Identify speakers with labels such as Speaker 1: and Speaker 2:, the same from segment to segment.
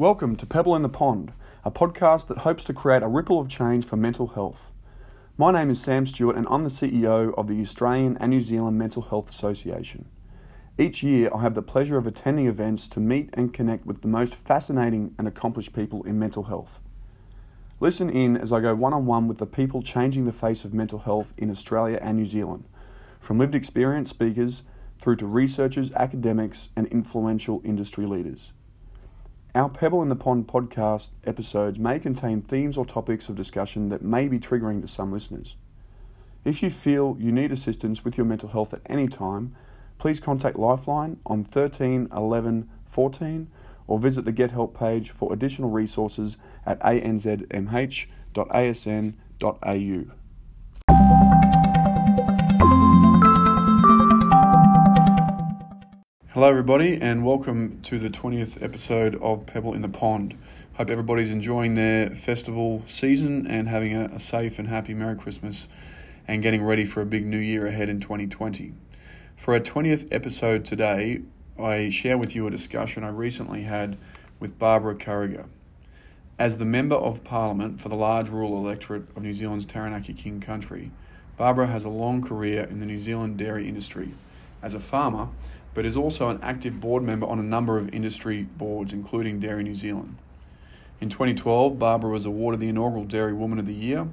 Speaker 1: Welcome to Pebble in the Pond, a podcast that hopes to create a ripple of change for mental health. My name is Sam Stewart, and I'm the CEO of the Australian and New Zealand Mental Health Association. Each year, I have the pleasure of attending events to meet and connect with the most fascinating and accomplished people in mental health. Listen in as I go one on one with the people changing the face of mental health in Australia and New Zealand, from lived experience speakers through to researchers, academics, and influential industry leaders. Our Pebble in the Pond podcast episodes may contain themes or topics of discussion that may be triggering to some listeners. If you feel you need assistance with your mental health at any time, please contact Lifeline on 13 11 14 or visit the Get Help page for additional resources at anzmh.asn.au. Hello, everybody, and welcome to the 20th episode of Pebble in the Pond. Hope everybody's enjoying their festival season and having a, a, safe and happy Merry Christmas and getting ready for a big new year ahead in 2020. For our 20th episode today, I share with you a discussion I recently had with Barbara Kuriger. As the Member of Parliament for the large rural electorate of New Zealand's Taranaki King Country, Barbara has a long career in the New Zealand dairy industry. As a farmer, but is also an active board member on a number of industry boards, including Dairy New Zealand. In 2012, Barbara was awarded the inaugural Dairy Woman of the Year,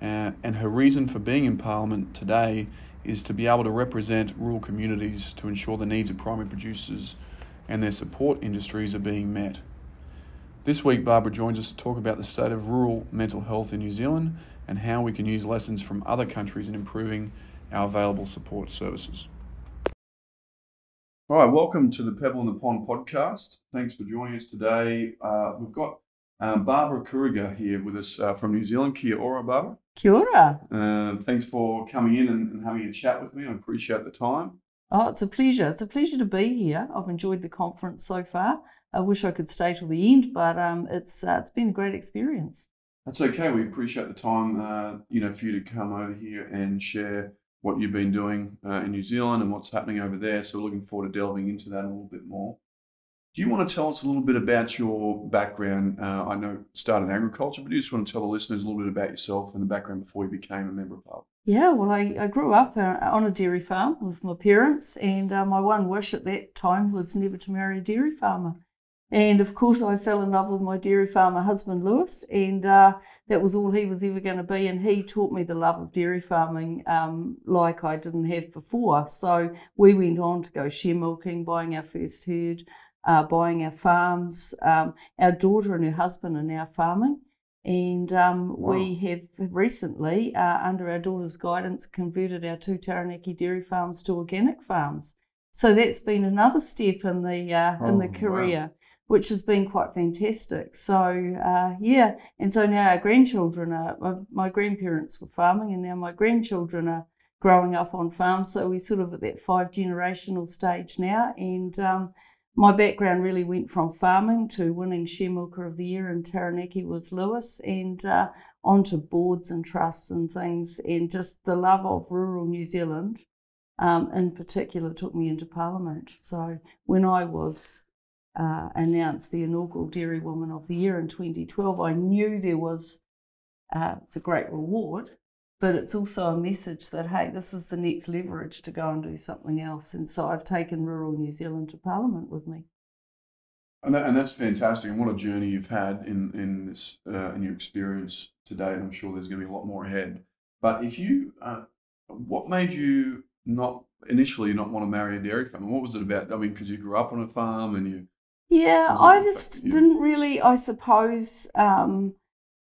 Speaker 1: uh, and her reason for being in Parliament today is to be able to represent rural communities to ensure the needs of primary producers and their support industries are being met. This week, Barbara joins us to talk about the state of rural mental health in New Zealand and how we can use lessons from other countries in improving our available support services. All right, welcome to the Pebble in the Pond podcast. Thanks for joining us today. Uh, we've got um, Barbara Kuriger here with us uh, from New Zealand. Kia ora, Barbara.
Speaker 2: Kia ora.
Speaker 1: Uh, thanks for coming in and, and, having a chat with me. I appreciate the time.
Speaker 2: Oh, it's a pleasure. It's a pleasure to be here. I've enjoyed the conference so far. I wish I could stay till the end, but um, it's uh, it's been a great experience.
Speaker 1: That's okay. We appreciate the time, uh, you know, for you to come over here and share what you've been doing uh, in New Zealand and what's happening over there. So, looking forward to delving into that a little bit more. Do you want to tell us a little bit about your background? Uh, I know started in agriculture, but you just want to tell the listeners a little bit about yourself and the background before you became a member of parliament?
Speaker 2: Yeah, well, I, I grew up uh, on a dairy farm with my parents, and uh, my one wish at that time was never to marry a dairy farmer. And of course, I fell in love with my dairy farmer husband, Lewis, and uh, that was all he was ever going to be. And he taught me the love of dairy farming um, like I didn't have before. So we went on to go share milking, buying our first herd, uh, buying our farms. Um, our daughter and her husband are now farming. And um, wow. we have recently, uh, under our daughter's guidance, converted our two Taranaki dairy farms to organic farms. So that's been another step in the uh, in the oh, career. Wow which has been quite fantastic. So uh, yeah, and so now our grandchildren are. My, my, grandparents were farming, and now my grandchildren are growing up on farms. So we're sort of at that five generational stage now, and. Um, my background really went from farming to winning Share Milker of the Year in Taranaki with Lewis and uh, onto boards and trusts and things, and just the love of rural New Zealand um, in particular took me into Parliament. So when I was uh, announced the inaugural Dairy Woman of the Year in 2012, I knew there was uh, it's a great reward, but it's also a message that hey, this is the next leverage to go and do something else. And so I've taken rural New Zealand to Parliament with me.
Speaker 1: And, that, and that's fantastic. And what a journey you've had in in this uh, in your experience today. And I'm sure there's going to be a lot more ahead. But if you, uh, what made you not initially not want to marry a dairy farmer? What was it about? I mean, because you grew up on a farm and you
Speaker 2: yeah, I just didn't really, I suppose, um,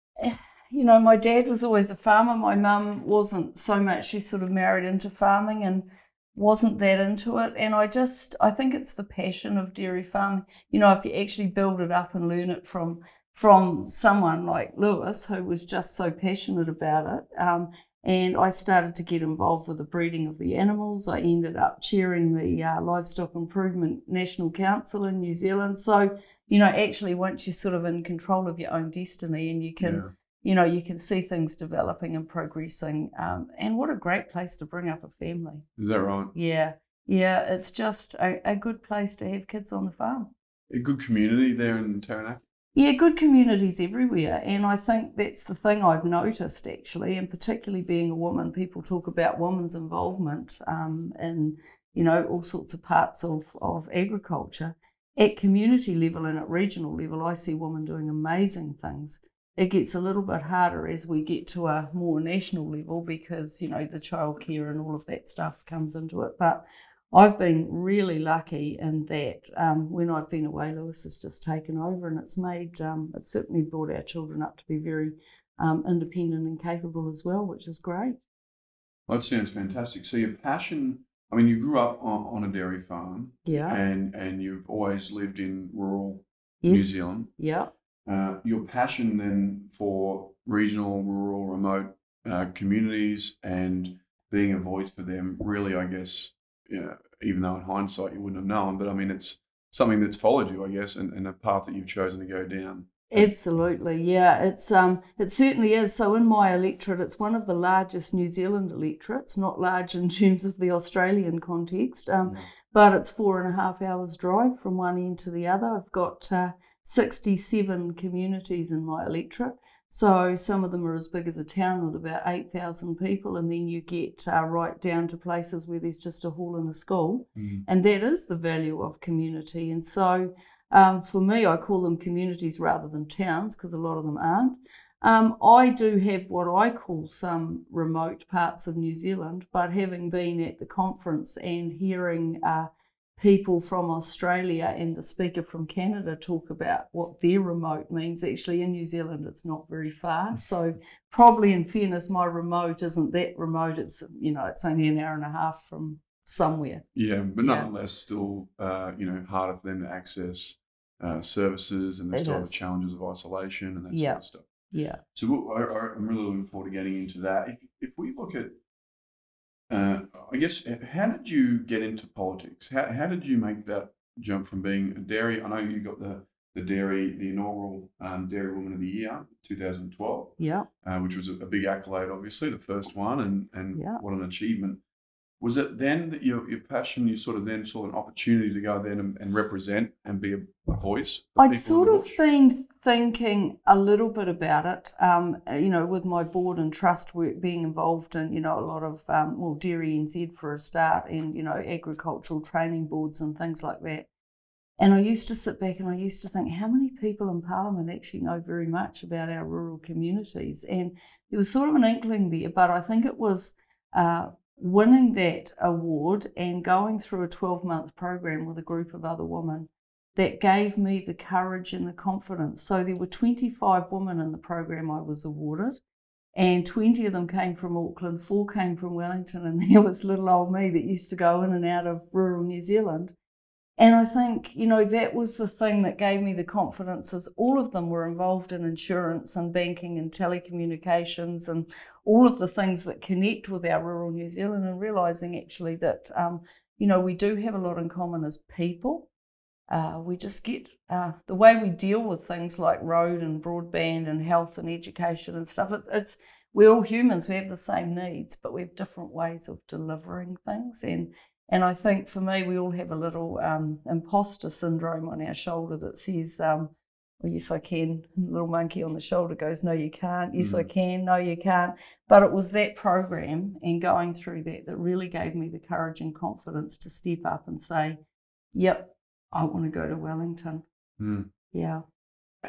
Speaker 2: you know, my dad was always a farmer. My mum wasn't so much. She sort of married into farming and wasn't that into it. And I just, I think it's the passion of dairy farming. You know, if you actually build it up and learn it from from someone like Lewis, who was just so passionate about it, um, and I started to get involved with the breeding of the animals. I ended up chairing the uh, Livestock Improvement National Council in New Zealand. So, you know, actually, once you're sort of in control of your own destiny and you can, yeah. you know, you can see things developing and progressing. Um, and what a great place to bring up a family.
Speaker 1: Is that right?
Speaker 2: Yeah. Yeah. It's just a, a good place to have kids on the farm.
Speaker 1: A good community there in Taranaki?
Speaker 2: Yeah, good communities everywhere. And I think that's the thing I've noticed actually, and particularly being a woman, people talk about women's involvement um, in, you know, all sorts of parts of, of agriculture. At community level and at regional level, I see women doing amazing things. It gets a little bit harder as we get to a more national level because, you know, the childcare and all of that stuff comes into it. But I've been really lucky in that um, when I've been away, Lewis has just taken over and it's made, um, it's certainly brought our children up to be very um, independent and capable as well, which is great.
Speaker 1: Well, that sounds fantastic. So your passion, I mean, you grew up on, on a dairy farm.
Speaker 2: Yeah.
Speaker 1: And, and you've always lived in rural
Speaker 2: Yes.
Speaker 1: New Zealand.
Speaker 2: Yeah.
Speaker 1: Uh, your passion then for regional, rural, remote uh, communities and being a voice for them really, I guess, you know, even though in hindsight you wouldn't have known, but I mean, it's something that's followed you, I guess, and, and a path that you've chosen to go down.
Speaker 2: Absolutely, yeah. It's um, it certainly is. So in my electorate, it's one of the largest New Zealand electorates, not large in terms of the Australian context, um, but it's four and a half hours drive from one end to the other. I've got uh, 67 communities in my electorate. So some of them are as big as a town with about 8,000 people, and then you get uh, right down to places where there's just a hall and a school.
Speaker 1: Mm.
Speaker 2: And that is the value of community. And so um, for me, I call them communities rather than towns because a lot of them aren't. Um, I do have what I call some remote parts of New Zealand, but having been at the conference and hearing uh, people from Australia and the speaker from Canada talk about what their remote means, actually in New Zealand it's not very far. So probably in fairness, my remote isn't that remote. It's you know it's only an hour and a half from somewhere.
Speaker 1: Yeah, but
Speaker 2: Yeah.
Speaker 1: nonetheless, still, uh, you know, harder for them to access uh, services and they still have the challenges of isolation and that
Speaker 2: Yeah.
Speaker 1: sort of stuff.
Speaker 2: Yeah.
Speaker 1: So I, I- I'm really looking forward to getting into that. If, if we look at, uh, I guess, how did you get into politics? How, how did you make that jump from being a dairy? I know you got the, the dairy, the inaugural um, Dairy Woman of the Year, 2012,
Speaker 2: Yeah.
Speaker 1: uh, which was a, a big accolade, obviously, the first one, and, and
Speaker 2: Yeah.
Speaker 1: what an achievement. Was it then that your, your passion, you sort of then saw an opportunity to go there and, and represent and be a, a voice?
Speaker 2: I'd sort of been thinking a little bit about it, um, you know, with my board and trust work being involved in, you know, a lot of, um, well, Dairy NZ for a start and, you know, agricultural training boards and things like that. And I used to sit back and I used to think, how many people in Parliament actually know very much about our rural communities? And there was sort of an inkling there, but I think it was uh, winning that award and going through a 12 month program with a group of other women that gave me the courage and the confidence. So there were 25 women in the program I was awarded, and 20 of them came from Auckland, four came from Wellington, and there was little old me that used to go in and out of rural New Zealand. And I think, you know, that was the thing that gave me the confidence is all of them were involved in insurance and banking and telecommunications and all of the things that connect with our rural New Zealand and realizing actually that, um, you know, we do have a lot in common as people. Uh, we just get uh, the way we deal with things like road and broadband and health and education and stuff. It, it's we're all humans. We have the same needs, but we have different ways of delivering things. And and I think for me, we all have a little um, imposter syndrome on our shoulder that says, um, "Well, yes, I can." And the little monkey on the shoulder goes, "No, you can't." Yes, I
Speaker 1: Mm.
Speaker 2: can. No, you can't. But it was that program and going through that that really gave me the courage and confidence to step up and say, "Yep, I want to go to Wellington."
Speaker 1: Mm.
Speaker 2: Yeah,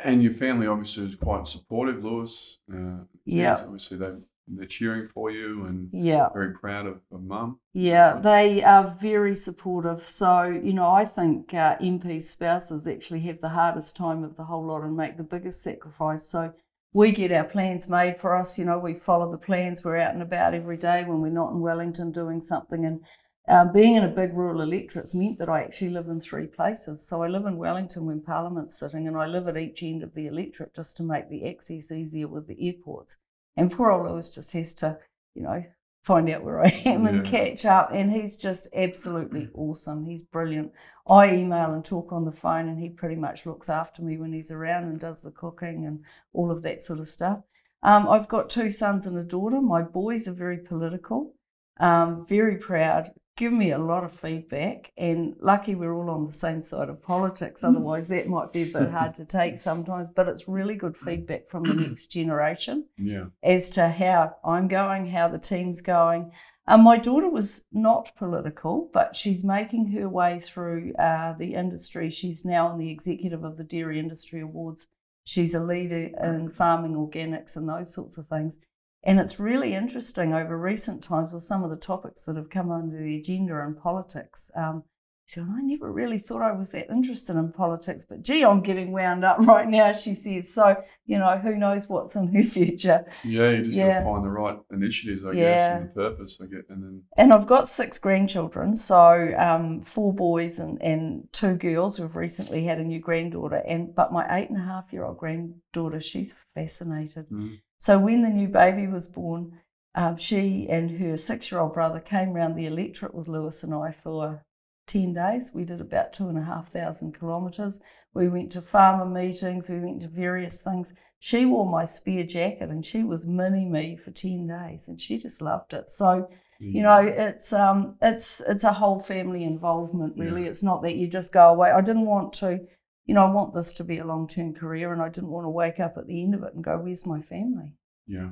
Speaker 1: And your family obviously is quite supportive, Lewis. Uh,
Speaker 2: Yeah.
Speaker 1: Obviously, they they're cheering for you and
Speaker 2: yeah.
Speaker 1: very proud of, of mum.
Speaker 2: Yeah, they are very supportive. So, you know, I think uh, MP spouses actually have the hardest time of the whole lot and make the biggest sacrifice. So, we get our plans made for us. You know, we follow the plans. We're out and about every day when we're not in Wellington doing something. And um, being in a big rural electorate's meant that I actually live in three places. So, I live in Wellington when Parliament's sitting, and I live at each end of the electorate just to make the access easier with the airports. And poor old Lewis just has to, you know, find out where I am and catch up. And he's just absolutely awesome. He's brilliant. I email and talk on the phone, and he pretty much looks after me when he's around and does the cooking and all of that sort of stuff. Um, I've got two sons and a daughter. My boys are very political. Um, very proud. Give me a lot of feedback, and lucky we're all on the same side of politics.
Speaker 1: Mm.
Speaker 2: Otherwise, that might be a bit hard to take sometimes. But it's really good feedback from the next generation
Speaker 1: Yeah.
Speaker 2: as to how I'm going, how the team's going. Um, my daughter was not political, but she's making her way through uh, the industry. She's now on the executive of the Dairy Industry Awards. She's a leader in farming organics and those sorts of things. And it's really interesting over recent times with some of the topics that have come under the agenda in politics. Um, said, I never really thought I was that interested in politics, but gee, I'm getting wound up right now, she says. So, you know, who knows what's in her future.
Speaker 1: Yeah, you just
Speaker 2: Yeah.
Speaker 1: got to find the right initiatives, I guess, and the purpose. I get, and then
Speaker 2: And I've got six grandchildren, so um, four boys and, and two girls. We've recently had a new granddaughter, and but my eight and a half year old granddaughter, she's fascinated.
Speaker 1: Mm.
Speaker 2: So when the new baby was born, um, she and her six year old brother came round the electorate with Lewis and I for 10 days. We did about two and a half thousand kilometres. We went to farmer meetings, we went to various things. She wore my spear jacket and she was mini me for 10 days and she just loved it. So, you know, it's um it's it's a whole family involvement really.
Speaker 1: Yeah.
Speaker 2: It's not that you just go away. I didn't want to you know, I want this to be a long term career and I didn't want to wake up at the end of it and go, Where's my family?
Speaker 1: yeah.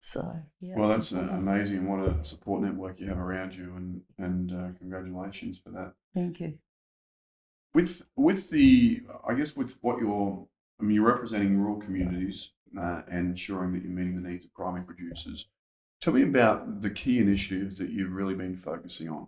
Speaker 2: So yeah.
Speaker 1: Well, that's uh, amazing. What a support network you have around you, and and uh, congratulations for that.
Speaker 2: Thank you.
Speaker 1: With with the, I guess with what you're, I mean, you're representing rural communities uh, and ensuring that you're meeting the needs of primary producers. Tell me about the key initiatives that you've really been focusing on.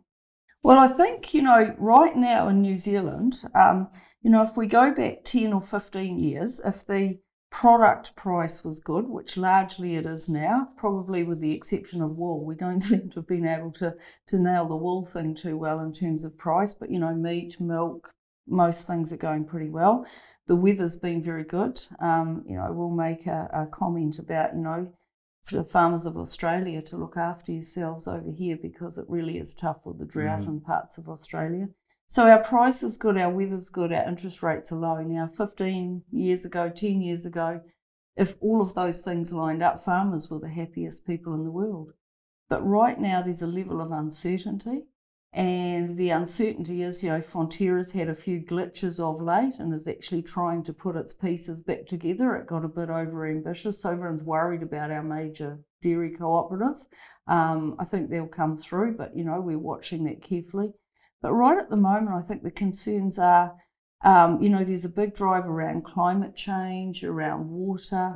Speaker 2: Well, I think, you know, right now in New Zealand, um, you know, if we go back 10 or 15 years, if the product price was good, which largely it is now, probably with the exception of wool, we don't seem to have been able to, to nail the wool thing too well in terms of price, but, you know, meat, milk, most things are going pretty well. The weather's been very good. Um, you know, I will make a, a comment about, you know, for the farmers of Australia to look after yourselves over here because it really is tough with the drought
Speaker 1: Mhm.
Speaker 2: in parts of Australia. So our price is good, our weather's good, our interest rates are low. Now, 15 years ago, 10 years ago, if all of those things lined up, farmers were the happiest people in the world. But right now, there's a level of uncertainty. And the uncertainty is, you know, Fonterra's had a few glitches of late and is actually trying to put its pieces back together. It got a bit over ambitious, so everyone's worried about our major dairy cooperative. Um, I think they'll come through, but you know, we're watching that carefully. But right at the moment, I think the concerns are, um, you know, there's a big drive around climate change, around water,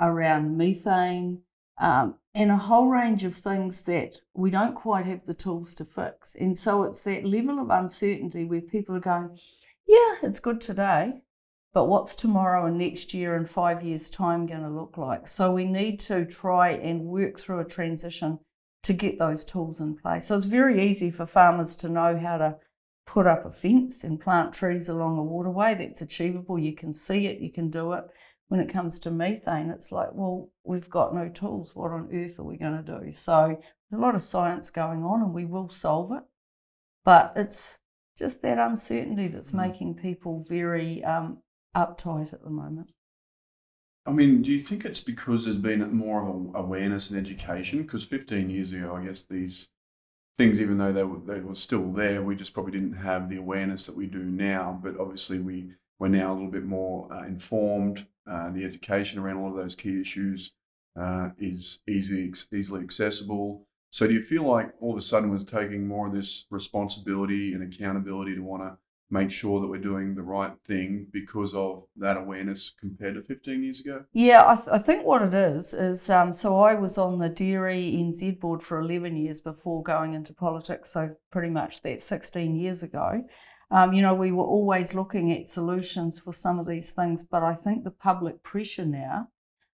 Speaker 2: around methane, um, and a whole range of things that we don't quite have the tools to fix. And so it's that level of uncertainty where people are going, yeah, it's good today, but what's tomorrow and next year and five years' time going to look like? So we need to try and work through a transition to get those tools in place. So it's very easy for farmers to know how to put up a fence and plant trees along a waterway. That's achievable. You can see it, you can do it. When it comes to methane, it's like, well, we've got no tools. What on earth are we going to do? So there's a lot of science going on and we will solve it. But it's just that uncertainty that's
Speaker 1: Mm.
Speaker 2: making people very um, uptight at the moment.
Speaker 1: I mean, do you think it's because there's been more of awareness and education? Because 15 years ago, I guess these things, even though they were, they were still there, we just probably didn't have the awareness that we do now. But obviously, we, we're now a little bit more uh, informed. Uh, the education around all of those key issues uh, is easy, easily accessible. So, do you feel like all of a sudden we're taking more of this responsibility and accountability to want to make sure that we're doing the right thing because of that awareness compared to 15 years ago?
Speaker 2: Yeah, I, th- I think what it is is um, so I was on the Dairy NZ board for 11 years before going into politics, so pretty much that's 16 years ago. Um, you know, we were always looking at solutions for some of these things, but I think the public pressure now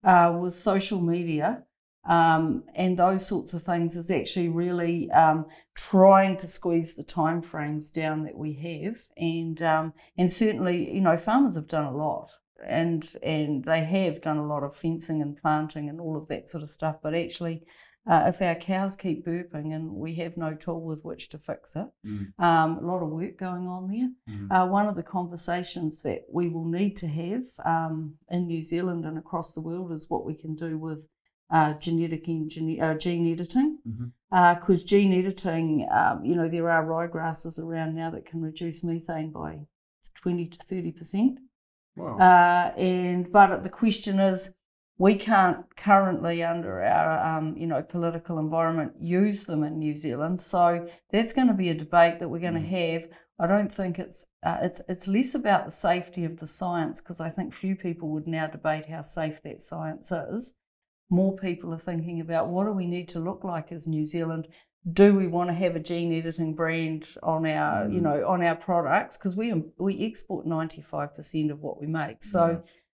Speaker 2: uh, with social media um, and those sorts of things is actually really um, trying to squeeze the time frames down that we have, and um, and certainly, you know, farmers have done a lot and and they have done a lot of fencing and planting and all of that sort of stuff. But actually, uh, if our cows keep burping and we have no tool with which to fix it,
Speaker 1: Mm.
Speaker 2: um, a lot of work going on there.
Speaker 1: Mm.
Speaker 2: Uh, one of the conversations that we will need to have um, in New Zealand and across the world is what we can do with uh, genetic engineer, uh, gene editing. Because gene editing, um, you know, there are ryegrasses around now that can reduce methane by 20 to 30%.
Speaker 1: Wow.
Speaker 2: Uh, and but the question is, we can't currently, under our um, you know political environment, use them in New Zealand. So that's going to be a debate that we're going to
Speaker 1: Mm.
Speaker 2: have. I don't think it's uh, it's it's less about the safety of the science because I think few people would now debate how safe that science is. More people are thinking about what do we need to look like as New Zealand. Do we want to have a gene editing brand on our, you
Speaker 1: Mm.
Speaker 2: know, on our products? Because we we export ninety five percent of what we make, so.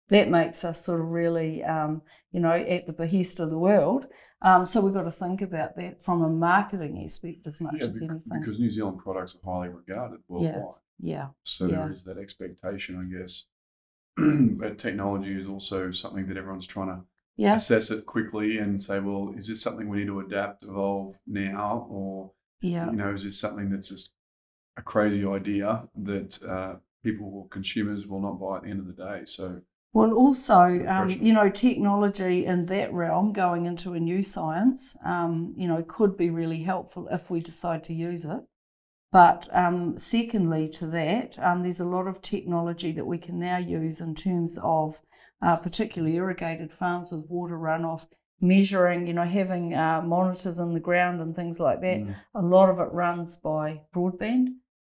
Speaker 2: That makes us sort of really, um, you know, at the behest of the world. Um, so we've got to think about that from a marketing aspect as much
Speaker 1: yeah,
Speaker 2: as anything.
Speaker 1: because New Zealand products are highly regarded worldwide.
Speaker 2: yeah, yeah.
Speaker 1: So
Speaker 2: Yeah.
Speaker 1: there is that expectation, I guess. but technology is also something that everyone's trying to
Speaker 2: yeah,
Speaker 1: assess it quickly and say, well, is this something we need to adapt, evolve now, or
Speaker 2: yeah,
Speaker 1: you know, is this something that's just a crazy idea that uh, people or consumers will not buy at the end of the day? So
Speaker 2: Well, also, um, you know, technology in that realm going into a new science, um, you know, could be really helpful if we decide to use it. But um, secondly to that, um, there's a lot of technology that we can now use in terms of uh, particularly irrigated farms with water runoff, measuring, you know, having uh, monitors in the ground and things like that.
Speaker 1: mm,
Speaker 2: A lot of it runs by broadband.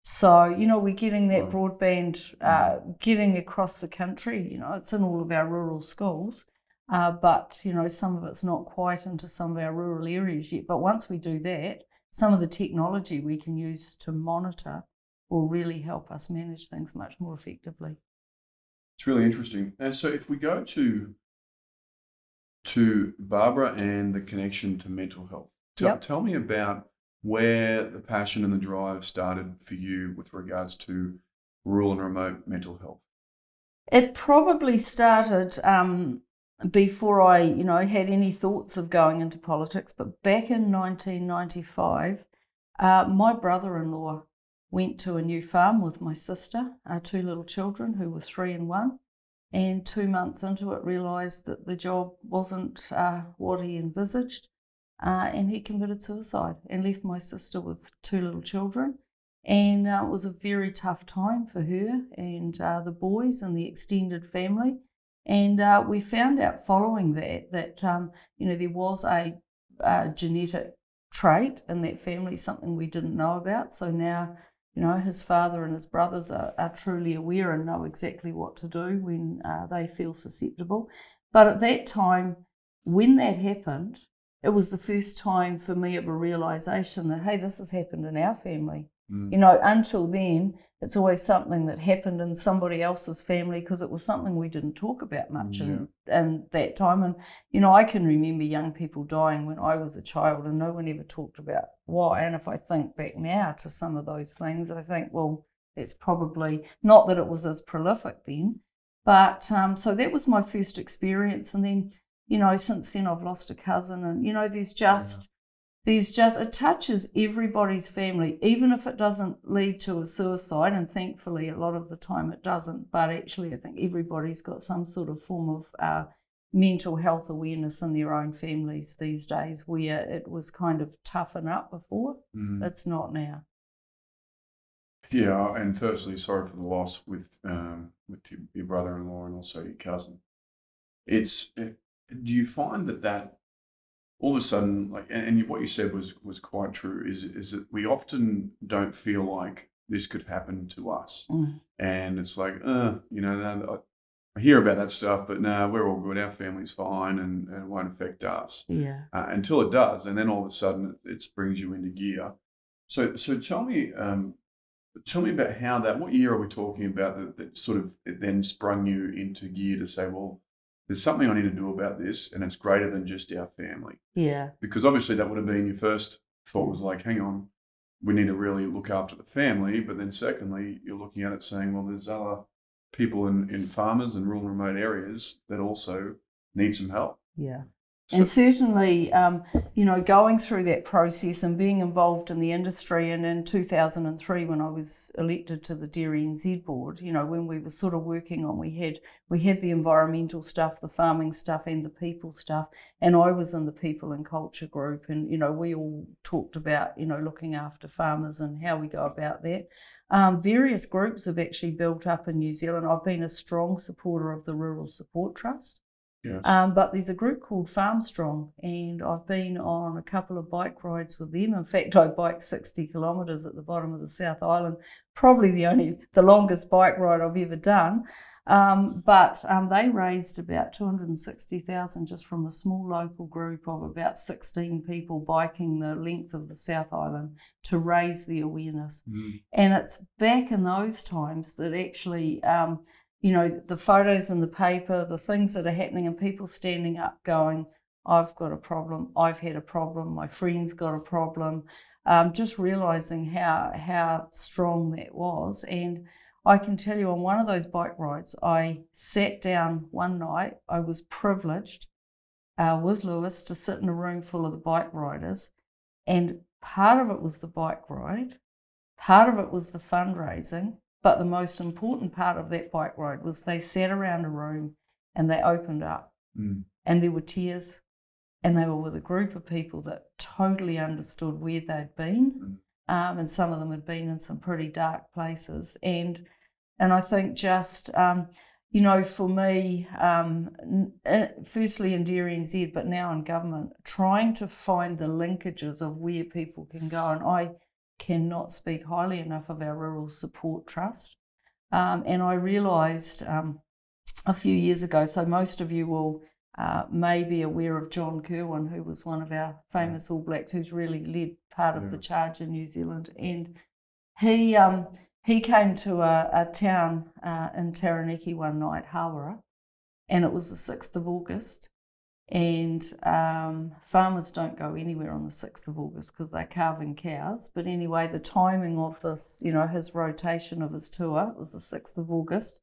Speaker 2: So, you know, we're getting that broadband uh, getting across the country. You know, it's in all of our rural schools, uh, but, you know, some of it's not quite into some of our rural areas yet. But once we do that, some of the technology we can use to monitor will really help us manage things much more effectively.
Speaker 1: it's really interesting. And so if we go to to Barbara and the connection to mental health, tell,
Speaker 2: Yep.
Speaker 1: tell me about where the passion and the drive started for you with regards to rural and remote mental health.
Speaker 2: It probably started um, before I, you know, had any thoughts of going into politics. But back in 1995, uh, my brother-in-law went to a new farm with my sister, our two little children who were three and one. And two months into it, realised that the job wasn't uh, what he envisaged, uh, and he committed suicide and left my sister with two little children and uh, it was a very tough time for her and uh, the boys and the extended family. And uh, we found out following that that um, you know there was a, uh genetic trait in that family, something we didn't know about. So now you know his father and his brothers are, are truly aware and know exactly what to do when uh, they feel susceptible. But at that time, when that happened, it was the first time for me of a realization that hey, this has happened in our family.
Speaker 1: Mm,
Speaker 2: You know, until then, it's always something that happened in somebody else's family because it was something we didn't talk about much in, in that time. And, you know, I can remember young people dying when I was a child and no one ever talked about why. And if I think back now to some of those things, I think, well, it's probably not that it was as prolific then. But um, so that was my first experience. And then, you know, since then I've lost a cousin. And, you know, there's just there's just it touches everybody's family even if it doesn't lead to a suicide and thankfully a lot of the time it doesn't but actually i think everybody's got some sort of form of uh, mental health awareness in their own families these days where it was kind of toughen up before
Speaker 1: mm.
Speaker 2: it's not now
Speaker 1: Yeah, and firstly, sorry for the loss with um, with your, your brother-in-law and also your cousin. It's it, do you find that that all of a sudden, like, and, and what you said was was quite true. Is is that we often don't feel like this could happen to us,
Speaker 2: Mm.
Speaker 1: and it's like, uh, you know, I hear about that stuff, but no, we're all good. Our family's fine, and, and it won't affect us
Speaker 2: yeah
Speaker 1: uh, until it does, and then all of a sudden it, it brings you into gear. So, so tell me, um, tell me about how that. What year are we talking about that, that sort of then sprung you into gear to say, well, there's something I need to do about this, and it's greater than just our family,
Speaker 2: yeah.
Speaker 1: Because obviously that would have been your first thought was like, hang on, we need to really look after the family, but then secondly, you're looking at it saying, well, there's other people in, in farmers and rural and remote areas that also need some help.
Speaker 2: yeah and certainly, um, you know, going through that process and being involved in the industry. And in 2003, when I was elected to the Dairy NZ board, you know, when we were sort of working on, we had we had the environmental stuff, the farming stuff, and the people stuff. And I was in the people and culture group, and you know, we all talked about you know looking after farmers and how we go about that. Um, various groups have actually built up in New Zealand. I've been a strong supporter of the Rural Support Trust.
Speaker 1: Yes.
Speaker 2: Um, but there's a group called Farmstrong, and I've been on a couple of bike rides with them. In fact, I biked 60 kilometres at the bottom of the South Island, probably the only, the longest bike ride I've ever done. Um, but um, they raised about 260,000 just from a small local group of about 16 people biking the length of the South Island to raise the awareness.
Speaker 1: Mm.
Speaker 2: And it's back in those times that actually, um, you know, the photos in the paper, the things that are happening, and people standing up going, I've got a problem, I've had a problem, my friend's got a problem. Um, just realizing how how strong that was. And I can tell you on one of those bike rides, I sat down one night. I was privileged uh, with Lewis to sit in a room full of the bike riders. And part of it was the bike ride, part of it was the fundraising. But the most important part of that bike ride was they sat around a room and they opened up.
Speaker 1: Mm.
Speaker 2: And there were tears. And they were with a group of people that totally understood where they'd been um, and some of them had been in some pretty dark places. And and I think just um, you know, for me, um, uh, firstly in Dairy NZ, but now in government, trying to find the linkages of where people can go. And I cannot speak highly enough of our Rural Support Trust. Um, and I realised um, a few years ago, so most of you will uh, may be aware of John Kirwan, who was one of our famous All Blacks, who's really led part of
Speaker 1: Yeah.
Speaker 2: the charge in New Zealand. And he um, he came to a, a town uh, in Taranaki one night, Hawera, and it was the 6th of August. And um, farmers don't go anywhere on the 6th of August because they're calving cows. But anyway, the timing of this, you know, his rotation of his tour was the 6th of August.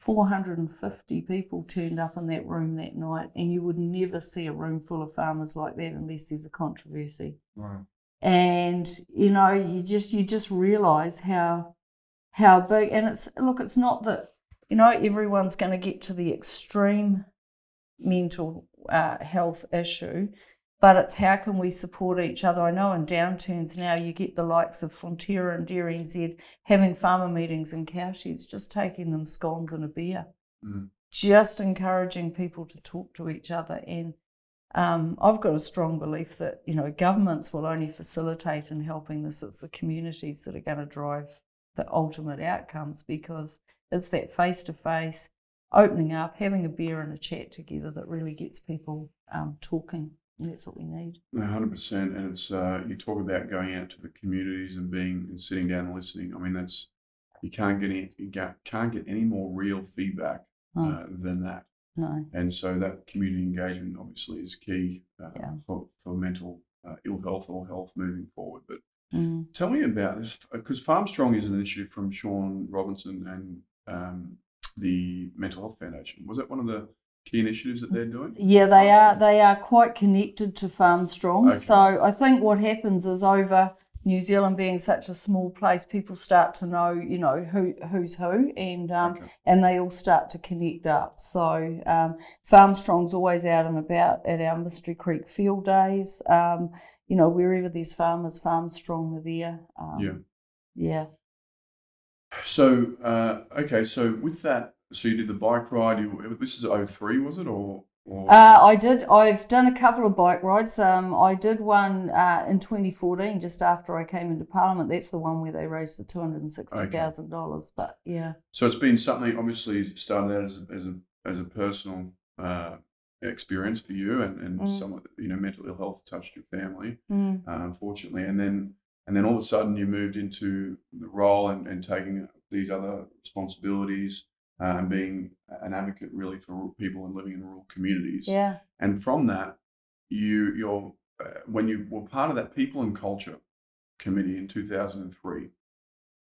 Speaker 2: 450 people turned up in that room that night, and you would never see a room full of farmers like that unless there's a controversy
Speaker 1: Wow.
Speaker 2: and you know you just you just realize how how big and it's look it's not that you know everyone's going to get to the extreme mental uh, health issue but it's how can we support each other i know in downturns now you get the likes of Fonterra and Dairy NZ having farmer meetings in cowsheds just taking them scones and a beer
Speaker 1: Mm.
Speaker 2: just encouraging people to talk to each other and um, I've got a strong belief that you know governments will only facilitate in helping this. It's the communities that are going to drive the ultimate outcomes because it's that face to face, opening up, having a beer and a chat together that really gets people um, talking, and that's what we need.
Speaker 1: Hundred percent. And it's uh, you talk about going out to the communities and being and sitting down and listening. I mean, that's you can't get any you can't get any more real feedback
Speaker 2: Oh,
Speaker 1: uh, than that.
Speaker 2: no,
Speaker 1: And so that community engagement obviously is key uh,
Speaker 2: Yeah.
Speaker 1: for for mental uh, ill health or health moving forward. But
Speaker 2: mm.
Speaker 1: tell me about this because Farm Strong is an initiative from Sean Robinson and um, the Mental Health Foundation. Was that one of the key initiatives that they're doing?
Speaker 2: Yeah, they are. They are quite connected to Farm Strong.
Speaker 1: Okay.
Speaker 2: So I think what happens is over New Zealand being such a small place, people start to know, you know, who who's who, and um,
Speaker 1: Okay.
Speaker 2: and they all start to connect up. So um, Farm Strong's always out and about at our Mystery Creek field days. Um, you know, wherever there's farmers, Farm Strong are there. Um,
Speaker 1: Yeah.
Speaker 2: Yeah.
Speaker 1: So uh, okay, so with that, so you did the bike ride. You, this is 03, was it, or? or
Speaker 2: Uh, I did. I've done a couple of bike rides. Um, I did one uh, in 2014, just after I came into Parliament. That's the one where they raised the two hundred and sixty thousand dollars. But yeah,
Speaker 1: So it's been something obviously started out as a, as a, as a personal uh, experience for you, and, and
Speaker 2: Mm.
Speaker 1: somewhat you know mental ill health touched your family,
Speaker 2: mm,
Speaker 1: uh, unfortunately, and then and then all of a sudden you moved into the role and, and taking these other responsibilities uh, and being an advocate really for people and living in rural communities.
Speaker 2: yeah,
Speaker 1: And from that, you you're uh, when you were part of that people and culture committee in 2003,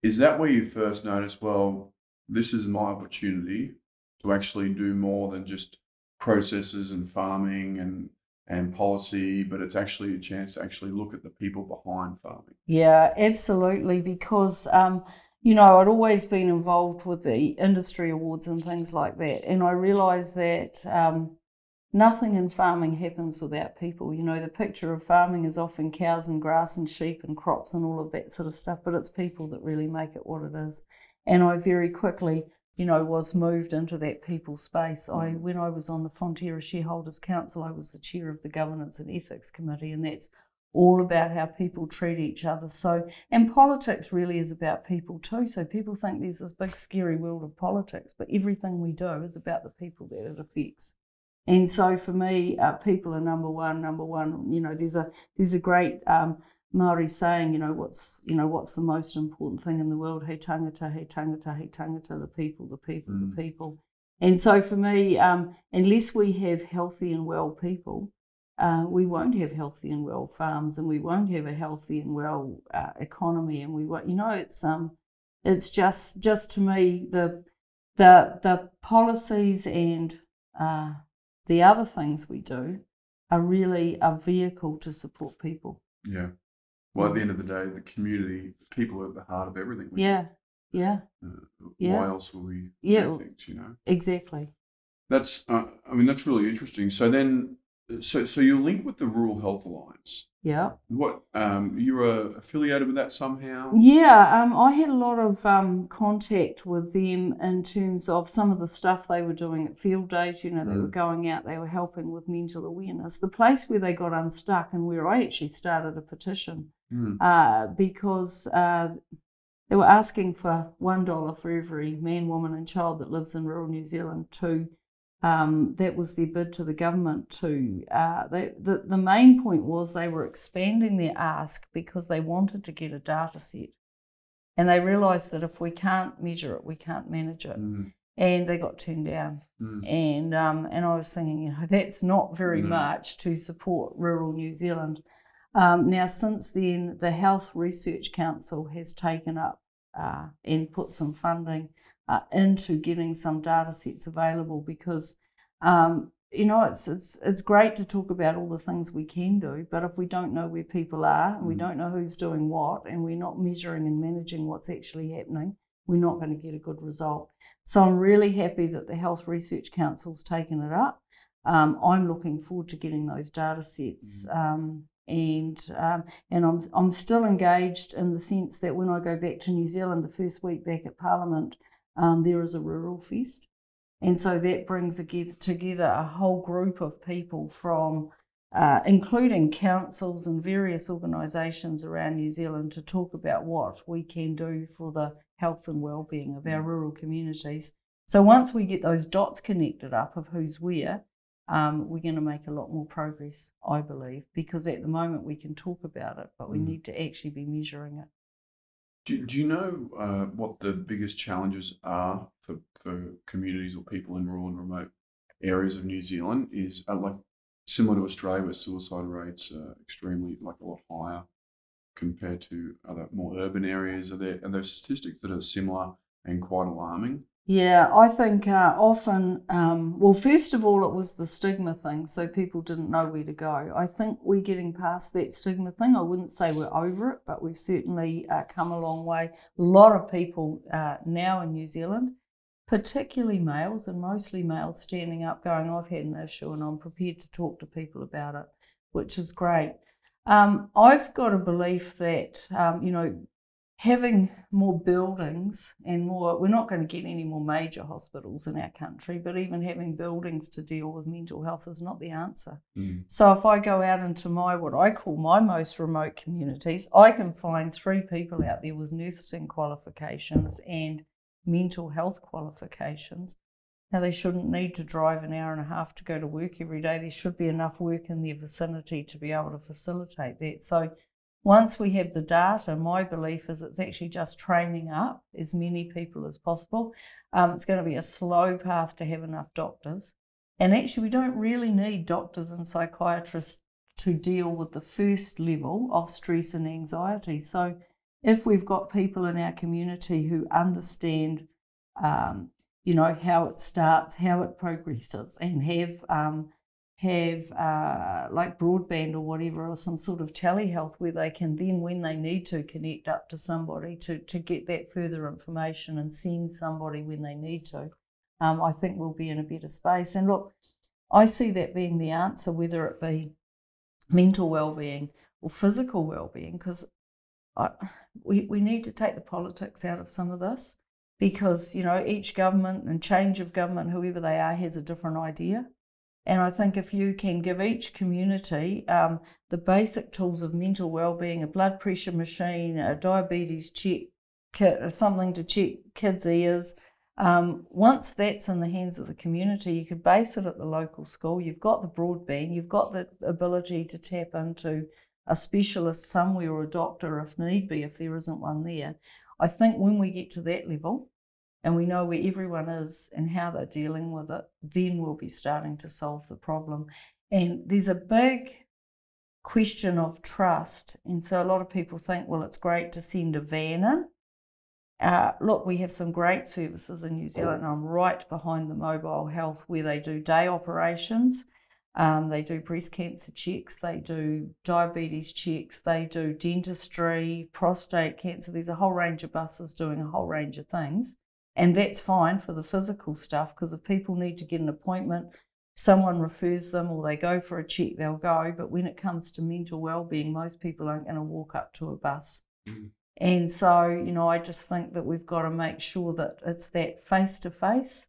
Speaker 1: is that where you first noticed? Well, this is my opportunity to actually do more than just processes and farming and and policy, but it's actually a chance to actually look at the people behind farming.
Speaker 2: Yeah, absolutely. Because, um, you know, I'd always been involved with the industry awards and things like that. And I realised that um, nothing in farming happens without people. You know, the picture of farming is often cows and grass and sheep and crops and all of that sort of stuff, but it's people that really make it what it is. And I very quickly you know, was moved into that people space. I, mm. when I was on the Fonterra Shareholders Council, I was the chair of the Governance and Ethics Committee, and that's all about how people treat each other. So, and politics really is about people too. So people think there's this big scary world of politics, but everything we do is about the people that it affects. And so for me, uh, people are number one. Number one, you know, there's a there's a great um, Maori saying, you know, what's you know what's the most important thing in the world? He tangata, he tangata, he tangata, the people, the people, mm. the people. And so for me, um, unless we have healthy and well people, uh, we won't have healthy and well farms, and we won't have a healthy and well uh, economy, and we won't. You know, it's um, it's just just to me the the the policies and uh, the other things we do are really a vehicle to support people.
Speaker 1: Yeah. Well, at the end of the day, the community, people are at the heart of everything.
Speaker 2: yeah, yeah,
Speaker 1: uh, yeah. Why else will we
Speaker 2: yeah.
Speaker 1: You know,
Speaker 2: exactly.
Speaker 1: That's, uh, I mean, that's really interesting. So then, so so you link with the Rural Health Alliance.
Speaker 2: Yeah.
Speaker 1: What um, you were affiliated with that somehow?
Speaker 2: Yeah, um, I had a lot of um, contact with them in terms of some of the stuff they were doing at field days. You know, they mm. were going out, they were helping with mental awareness. The place where they got unstuck and where I actually started a petition mm. uh, because uh, they were asking for one dollar for every man, woman, and child that lives in rural New Zealand to um, that was their bid to the government to. Uh, they, the, the main point was they were expanding their ask because they wanted to get a data set. And they realised that if we can't measure it, we can't manage it. Mm. And they got turned down. Mm. And um, and I was thinking, you know, that's not very mm. much to support rural New Zealand. Um, now, since then, the Health Research Council has taken up uh, and put some funding uh, into getting some data sets available because um, you know it's it's it's great to talk about all the things we can do, but if we don't know where people are and we mm. don't know who's doing what and we're not measuring and managing what's actually happening, we're not going to get a good result. So I'm really happy that the Health Research Council's taken it up. Um, I'm looking forward to getting those data sets. Mm. Um, and um, and I'm I'm still engaged in the sense that when I go back to New Zealand the first week back at Parliament, um, there is a rural fest. And so that brings together a whole group of people from, uh, including councils and various organisations around New Zealand, to talk about what we can do for the health and well-being of our mm. rural communities. So once we get those dots connected up of who's where, um, we're going to make a lot more progress, I believe, because at the moment we can talk about it, but we mm. need to actually be measuring it.
Speaker 1: Do, do you know uh, what the biggest challenges are for, for communities or people in rural and remote areas of New Zealand? Is uh, like similar to Australia, where suicide rates are extremely like a lot higher compared to other more urban areas? Are there are there statistics that are similar and quite alarming?
Speaker 2: Yeah, I think uh, often, um, well, first of all, it was the stigma thing, so people didn't know where to go. I think we're getting past that stigma thing. I wouldn't say we're over it, but we've certainly uh, come a long way. A lot of people uh, now in New Zealand, particularly males and mostly males, standing up going, I've had an issue and I'm prepared to talk to people about it, which is great. Um, I've got a belief that, um, you know, having more buildings and more, we're not going to get any more major hospitals in our country, but even having buildings to deal with mental health is not the answer. Mm. So if I go out into my, what I call my most remote communities, I can find three people out there with nursing qualifications and mental health qualifications. Now, they shouldn't need to drive an hour and a half to go to work every day. There should be enough work in their vicinity to be able to facilitate that. So once we have the data, my belief is it's actually just training up as many people as possible. Um, it's going to be a slow path to have enough doctors. And actually, we don't really need doctors and psychiatrists to deal with the first level of stress and anxiety. So, if we've got people in our community who understand, um, you know, how it starts, how it progresses, and have um, have uh, like broadband or whatever, or some sort of telehealth where they can then, when they need to, connect up to somebody to, to get that further information and send somebody when they need to, um, I think we'll be in a better space. And look, I see that being the answer, whether it be mental well-being or physical well-being, because we, we need to take the politics out of some of this because you know each government and change of government whoever they are has a different idea and I think if you can give each community um, the basic tools of mental well-being, a blood pressure machine, a diabetes check kit, or something to check kids' ears, um, once that's in the hands of the community, you could base it at the local school. You've got the broadband, you've got the ability to tap into a specialist somewhere or a doctor if need be, if there isn't one there. I think when we get to that level, and we know where everyone is and how they're dealing with it, then we'll be starting to solve the problem. And there's a big question of trust. And so a lot of people think, well, it's great to send a van in. Uh, look, we have some great services in New Zealand. I'm right behind the mobile health where they do day operations. Um, they do breast cancer checks, they do diabetes checks, they do dentistry, prostate cancer. There's a whole range of buses doing a whole range of things. And that's fine for the physical stuff because if people need to get an appointment, someone refers them or they go for a check, they'll go. But when it comes to mental well-being, most people aren't going to walk up to a bus. Mm. And so, you know, I just think that we've got to make sure that it's that face to face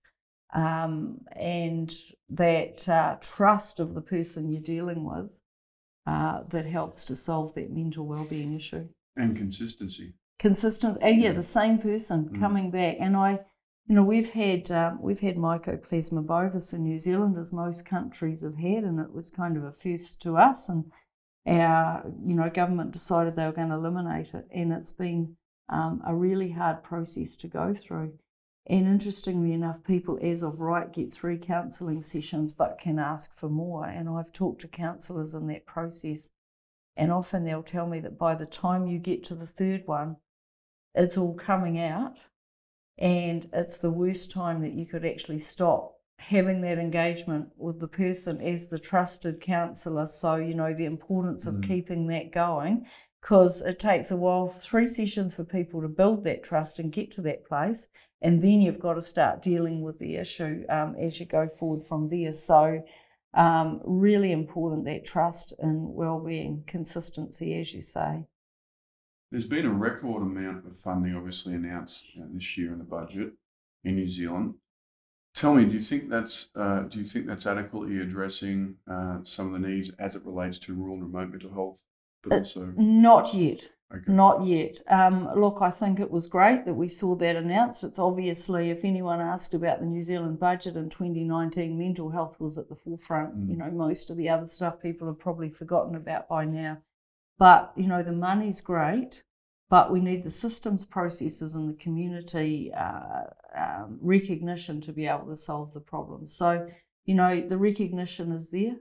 Speaker 2: and that uh, trust of the person you're dealing with uh, that helps to solve that mental well-being issue.
Speaker 1: And consistency
Speaker 2: consistent. Uh, yeah, the same person mm. coming back. And I, you know, we've had um, we've had mycoplasma bovis in New Zealand, as most countries have had, and it was kind of a first to us. And our, you know, government decided they were going to eliminate it, and it's been um, a really hard process to go through. And interestingly enough, people as of right get three counselling sessions but can ask for more. And I've talked to counsellors in that process, and often they'll tell me that by the time you get to the third one, it's all coming out and it's the worst time that you could actually stop having that engagement with the person as the trusted counselor so you know the importance of mm. keeping that going because it takes a while three sessions for people to build that trust and get to that place and then you've got to start dealing with the issue um, as you go forward from there. So um, really important that trust and well-being consistency as you say
Speaker 1: there's been a record amount of funding obviously announced know, this year in the budget in New Zealand. Tell me, do you think that's uh, do you think that's adequately addressing uh, some of the needs as it relates to rural and remote mental health, but uh, also
Speaker 2: not yet. Okay. Not yet. Um, look, I think it was great that we saw that announced. It's obviously, if anyone asked about the New Zealand budget in 2019, mental health was at the forefront. Mm. You know, most of the other stuff people have probably forgotten about by now. But, you know, the money's great, but we need the systems, processes, and the community uh, um, recognition to be able to solve the problem. So, you know, the recognition is there,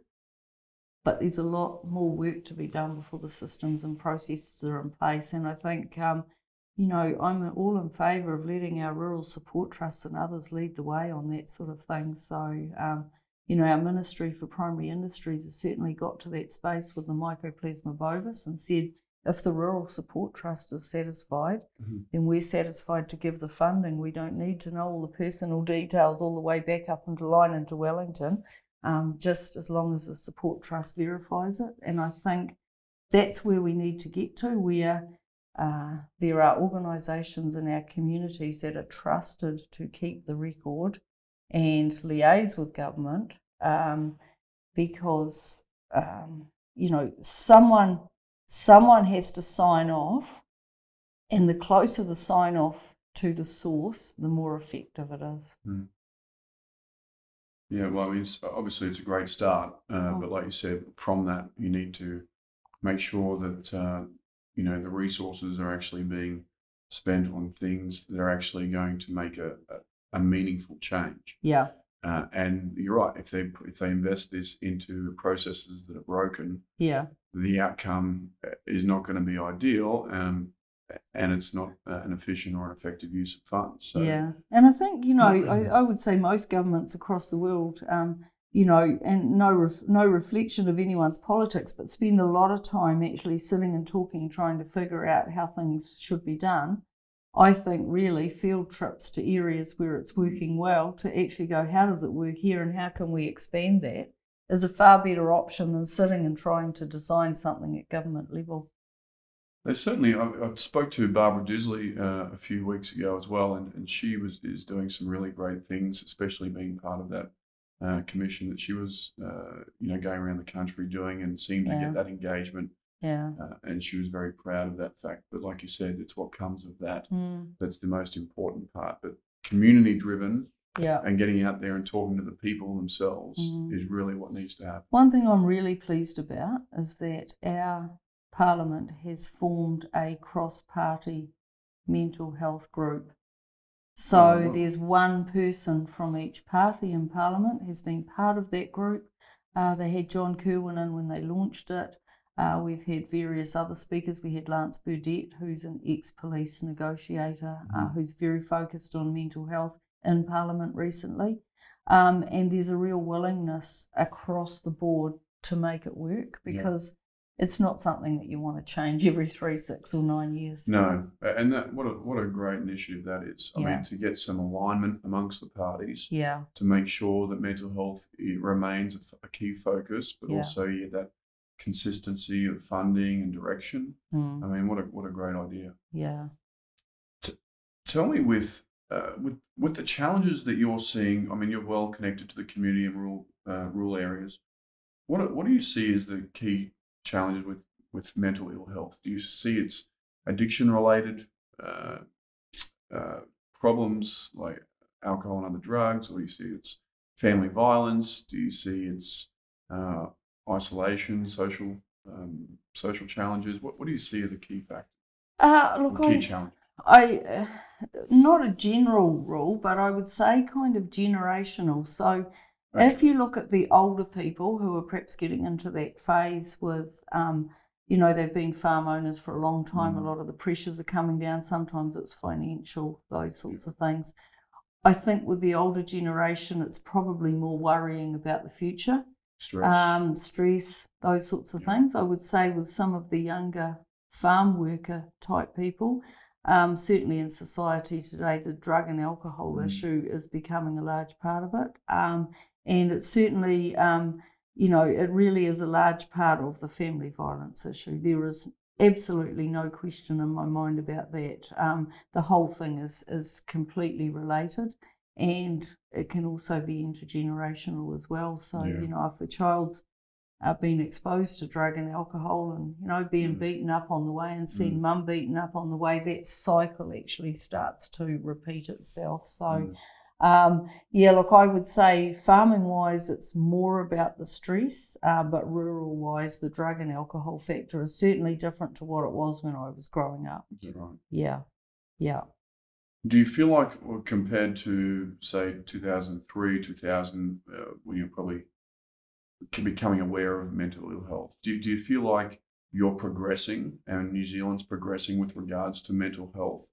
Speaker 2: but there's a lot more work to be done before the systems and processes are in place. And I think, um, you know, I'm all in favour of letting our rural support trusts and others lead the way on that sort of thing. So, um, you know, our Ministry for Primary Industries has certainly got to that space with the Mycoplasma bovis and said if the Rural Support Trust is satisfied, mm-hmm. then we're satisfied to give the funding. We don't need to know all the personal details all the way back up into line into Wellington, um, just as long as the Support Trust verifies it. And I think that's where we need to get to, where uh, there are organisations in our communities that are trusted to keep the record and liaise with government um, because um, you know someone someone has to sign off and the closer the sign off to the source the more effective it is mm.
Speaker 1: yeah well I mean, it's, obviously it's a great start uh, oh. but like you said from that you need to make sure that uh, you know the resources are actually being spent on things that are actually going to make a, a a meaningful change.
Speaker 2: Yeah.
Speaker 1: Uh, and you're right. If they if they invest this into processes that are broken,
Speaker 2: yeah,
Speaker 1: the outcome uh, is not going to be ideal, um, and it's not uh, an efficient or an effective use of funds.
Speaker 2: So, yeah, and I think you know I, I, would say most governments across the world, um, you know, and no ref- no reflection of anyone's politics, but spend a lot of time actually sitting and talking, trying to figure out how things should be done. I think really field trips to areas where it's working well to actually go, how does it work here and how can we expand that is a far better option than sitting and trying to design something at government level.
Speaker 1: There's certainly. I, I spoke to Barbara Disley uh, a few weeks ago as well, and, and she was is doing some really great things, especially being part of that uh, commission that she was, uh, you know, going around the country doing and seemed to get that engagement.
Speaker 2: Yeah.
Speaker 1: Uh, and she was very proud of that fact. But like you said, it's what comes of that
Speaker 2: Mm.
Speaker 1: that's the most important part. But community driven
Speaker 2: Yeah.
Speaker 1: and getting out there and talking to the people themselves
Speaker 2: Mm.
Speaker 1: is really what needs to happen.
Speaker 2: One thing I'm really pleased about is that our parliament has formed a cross party mental health group. So
Speaker 1: Oh,
Speaker 2: there's one person from each party in parliament has been part of that group. Uh, they had John Kirwan in when they launched it. Uh, we've had various other speakers. We had Lance Burdett, who's an ex police negotiator, uh,
Speaker 1: Mhm.
Speaker 2: who's very focused on mental health in Parliament recently. Um, and there's a real willingness across the board to make it work
Speaker 1: Yeah.
Speaker 2: because it's not something that you want to change every three, six, or nine years.
Speaker 1: No, and that what a what a great initiative that is. I
Speaker 2: Yeah.
Speaker 1: mean, to get some alignment amongst the parties
Speaker 2: Yeah,
Speaker 1: to make sure that mental health it remains a, f- a key focus, but
Speaker 2: Yeah.
Speaker 1: also yeah, that consistency of funding and direction.
Speaker 2: Mm,
Speaker 1: I mean, what a what a great idea.
Speaker 2: yeah.
Speaker 1: Tell me with uh, with with the challenges that you're seeing. I mean, you're well connected to the community and rural uh, rural areas. What do- what do you see as the key challenges with with mental ill health? Do you see it's addiction related uh, uh, problems like alcohol and other drugs, or do you see it's family violence? Do you see it's uh, isolation, social um, social challenges? What what do you see are the key factors,
Speaker 2: Uh, look,
Speaker 1: key
Speaker 2: I,
Speaker 1: challenges?
Speaker 2: I, uh, not a general rule, but I would say kind of generational. So,
Speaker 1: Okay.
Speaker 2: if you look at the older people who are perhaps getting into that phase with, um, you know, they've been farm owners for a long time,
Speaker 1: Mm.
Speaker 2: a lot of the pressures are coming down. Sometimes it's financial, those sorts of things. I think with the older generation, it's probably more worrying about the future
Speaker 1: Stress.
Speaker 2: um, stress, those sorts of
Speaker 1: Yeah.
Speaker 2: things. I would say with some of the younger farm worker type people, um, certainly in society today, the drug and alcohol
Speaker 1: Mm.
Speaker 2: issue is becoming a large part of it. Um, and it's certainly, um, you know, it really is a large part of the family violence issue. There is absolutely no question in my mind about that. Um, the whole thing is is completely related, and it can also be intergenerational as well. So
Speaker 1: Yeah.
Speaker 2: you know, if a child's uh, been exposed to drug and alcohol, and you know, being
Speaker 1: Mm.
Speaker 2: beaten up on the way, and seeing
Speaker 1: Mm.
Speaker 2: mum beaten up on the way, that cycle actually starts to repeat itself. So.
Speaker 1: Mm.
Speaker 2: Um, yeah, look, I would say farming wise, it's more about the stress, uh, but rural wise, the drug and alcohol factor is certainly different to what it was when I was growing up.
Speaker 1: Right?
Speaker 2: Yeah, yeah.
Speaker 1: Do you feel like, compared to, say, 2003, 2000, uh, when you're probably becoming aware of mental ill health, do, do you feel like you're progressing and New Zealand's progressing with regards to mental health?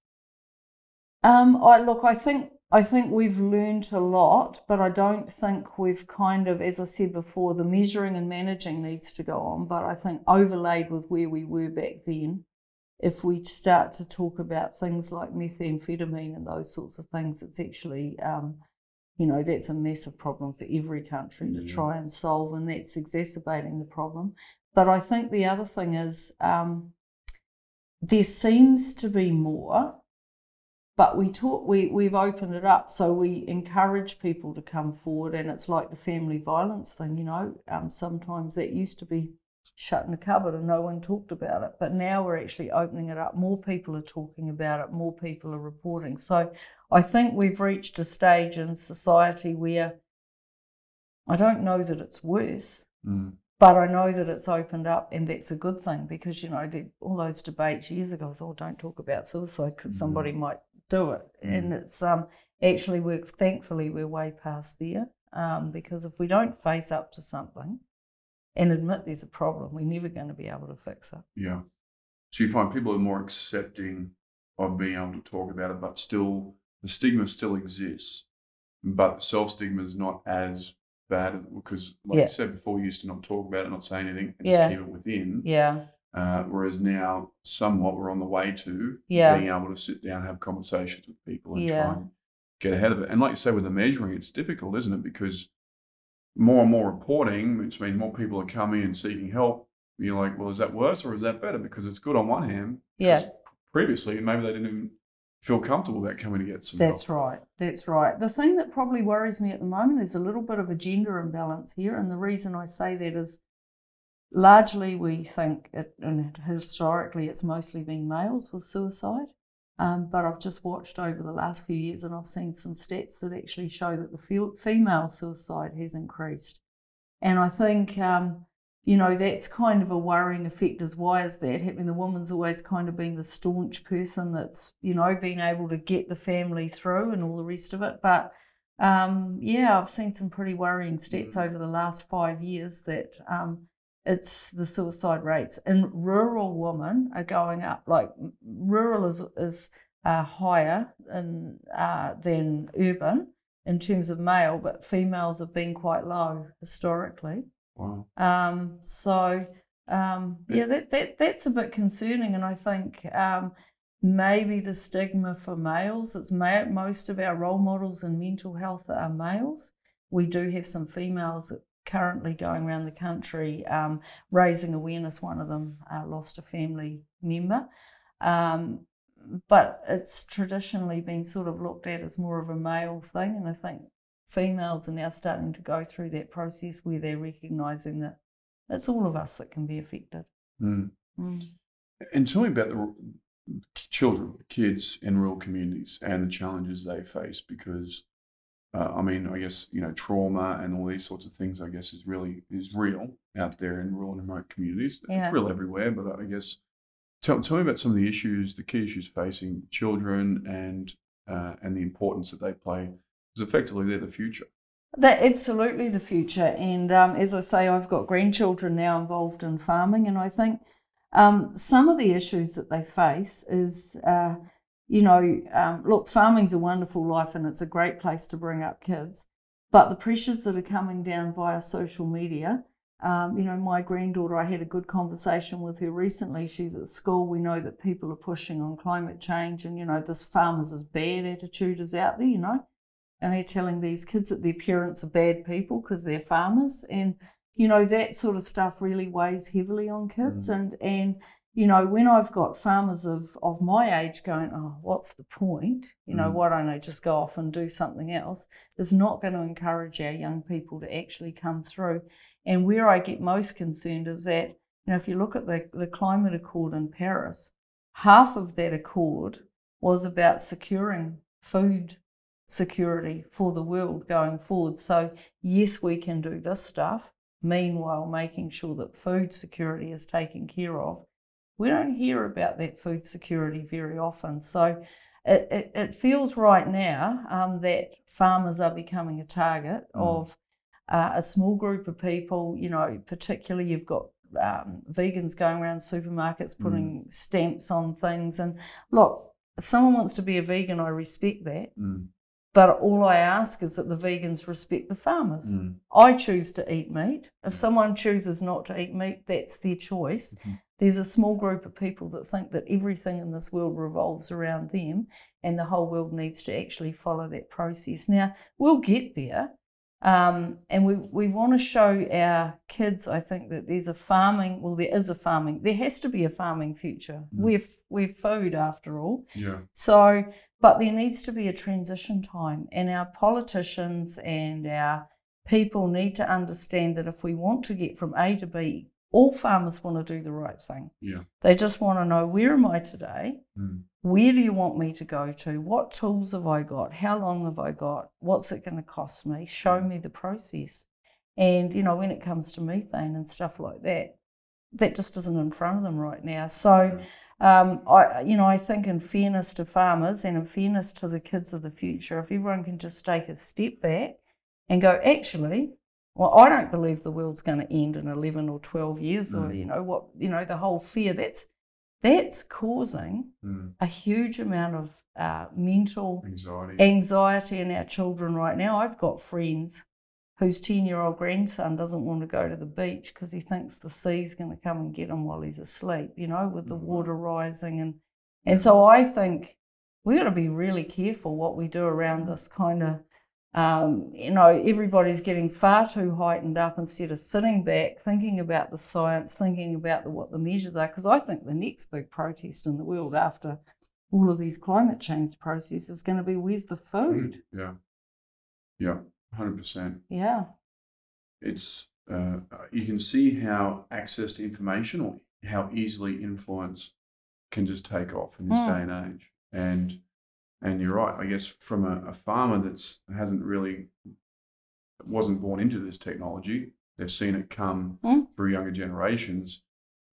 Speaker 2: Um, I look, I think I think we've learned a lot, but I don't think we've kind of, as I said before, the measuring and managing needs to go on. But I think overlaid with where we were back then, if we start to talk about things like methamphetamine and those sorts of things, it's actually, um, you know, that's a massive problem for every country to try and solve, and that's exacerbating the problem. But I think the other thing is um, there seems to be more but we talk we we've opened it up so we encourage people to come forward and it's like the family violence thing you know um, sometimes that used to be shut in a cupboard and no one talked about it but now we're actually opening it up. More people are talking about it more people are reporting. So i think we've reached a stage in society where i don't know that it's worse
Speaker 1: Mm.
Speaker 2: but I know that it's opened up, and that's a good thing because you know the, all those debates years ago was, oh, don't talk about suicide because somebody might do it, and it's um actually we're thankfully we're way past there um because if we don't face up to something and admit there's a problem, we're never going to be able to fix it.
Speaker 1: Yeah. So you find people are more accepting of being able to talk about it, but still the stigma still exists, but the self stigma is not as bad because, like
Speaker 2: Yeah.
Speaker 1: you said before, you used to not talk about it, not say anything, and
Speaker 2: Yeah.
Speaker 1: just keep it within.
Speaker 2: Yeah.
Speaker 1: Uh, whereas now, somewhat, we're on the way to
Speaker 2: Yeah.
Speaker 1: being able to sit down and have conversations with people and
Speaker 2: Yeah.
Speaker 1: try and get ahead of it. And like you say, with the measuring, it's difficult, isn't it? Because more and more reporting, which means more people are coming and seeking help. You're like, well, is that worse or is that better? Because it's good on one hand.
Speaker 2: Yeah.
Speaker 1: Previously, maybe they didn't even feel comfortable about coming to get some
Speaker 2: That's
Speaker 1: help.
Speaker 2: right. That's right. The thing that probably worries me at the moment is a little bit of a gender imbalance here. And the reason I say that is largely we think, it, and historically, it's mostly been males with suicide. Um, but I've just watched over the last few years and I've seen some stats that actually show that the female suicide has increased. And I think, um, you know, that's kind of a worrying effect as why is that? happening? the woman's always kind of been the staunch person that's, you know, been able to get the family through and all the rest of it. But um, yeah, I've seen some pretty worrying stats over the last five years that um, it's the suicide rates in rural women are going up. Like rural is is uh, higher in, uh, than urban in terms of male, but females have been quite low historically.
Speaker 1: Wow.
Speaker 2: Um, so um, yeah, that, that that's a bit concerning, and I think um, maybe the stigma for males. It's ma- most of our role models in mental health are males. We do have some females currently going around the country um, raising awareness. One of them uh, lost a family member. Um, but it's traditionally been sort of looked at as more of a male thing, and I think females are now starting to go through that process where they're recognizing that it's all of us that can be affected.
Speaker 1: Mm.
Speaker 2: Mm.
Speaker 1: And tell me about the children, kids in rural communities and the challenges they face because, uh, I mean, I guess, you know, trauma and all these sorts of things, I guess, is really, is real out there in rural and remote communities.
Speaker 2: Yeah.
Speaker 1: It's real everywhere, but I guess, tell, tell me about some of the issues, the key issues facing children and, uh, and the importance that they play because effectively they're the future.
Speaker 2: They're absolutely the future. And um, as I say, I've got grandchildren now involved in farming, and I think um, some of the issues that they face is, uh, you know, um, look, farming's a wonderful life and it's a great place to bring up kids, but the pressures that are coming down via social media. Um, you know, my granddaughter, I had a good conversation with her recently. She's at school. We know that people are pushing on climate change, and, you know, this farmers is bad attitude is out there, you know and they're telling these kids that their parents are bad people because they're farmers. And you know that sort of stuff really weighs heavily on kids.
Speaker 1: Mm.
Speaker 2: and and you know when i've got farmers of of my age going oh what's the point? You know
Speaker 1: Mm.
Speaker 2: why don't i just go off and do something else? Is not going to encourage our young people to actually come through. And where i get most concerned is that you know if you look at the the climate accord in paris half of that accord was about securing food security for the world going forward. So, yes, we can do this stuff, meanwhile, making sure that food security is taken care of. We don't hear about that food security very often. So, it, it, it feels right now um, that farmers are becoming a target
Speaker 1: Mm.
Speaker 2: of uh, a small group of people. You know, particularly you've got um, vegans going around supermarkets putting stamps on things. And look, if someone wants to be a vegan, I respect that.
Speaker 1: Mm.
Speaker 2: But all I ask is that the vegans respect the farmers.
Speaker 1: Mm.
Speaker 2: I choose to eat meat. If someone chooses not to eat meat, that's their choice.
Speaker 1: Mhm.
Speaker 2: There's a small group of people that think that everything in this world revolves around them and the whole world needs to actually follow that process. Now, we'll get there. Um, and we, we want to show our kids, I think, that there's a farming, well, there is a farming, there has to be a farming future.
Speaker 1: Mm.
Speaker 2: We're, we're food after all.
Speaker 1: Yeah.
Speaker 2: So, but there needs to be a transition time, and our politicians and our people need to understand that if we want to get from A to B, all farmers want to do the right thing.
Speaker 1: Yeah.
Speaker 2: They just want to know where am I today?
Speaker 1: Mm.
Speaker 2: Where do you want me to go to? What tools have I got? How long have I got? What's it going to cost me? Show me the process. And, you know, when it comes to methane and stuff like that, that just isn't in front of them right now. So, um, I, you know, I think in fairness to farmers and in fairness to the kids of the future, if everyone can just take a step back and go, actually, well, I don't believe the world's going to end in 11 or 12 years or,
Speaker 1: Mm.
Speaker 2: you know, what, you know, the whole fear that's, that's causing
Speaker 1: Mm.
Speaker 2: a huge amount of uh, mental
Speaker 1: Anxiety.
Speaker 2: anxiety in our children right now. I've got friends whose 10 year old grandson doesn't want to go to the beach because he thinks the sea's going to come and get him while he's asleep, you know, with the
Speaker 1: Mhm.
Speaker 2: water rising. And, and so I think we've got to be really careful what we do around this kind of, um, you know, everybody's getting far too heightened up instead of sitting back, thinking about the science, thinking about the, what the measures are. Because I think the next big protest in the world after all of these climate change processes is going to be where's the food?
Speaker 1: Yeah. Yeah. Hundred percent.
Speaker 2: Yeah.
Speaker 1: It's uh, you can see how access to information or how easily influence can just take off in this
Speaker 2: Mm.
Speaker 1: day and age. And and you're right. I guess from a, a farmer that's hasn't really wasn't born into this technology, they've seen it come
Speaker 2: Mm.
Speaker 1: through younger generations.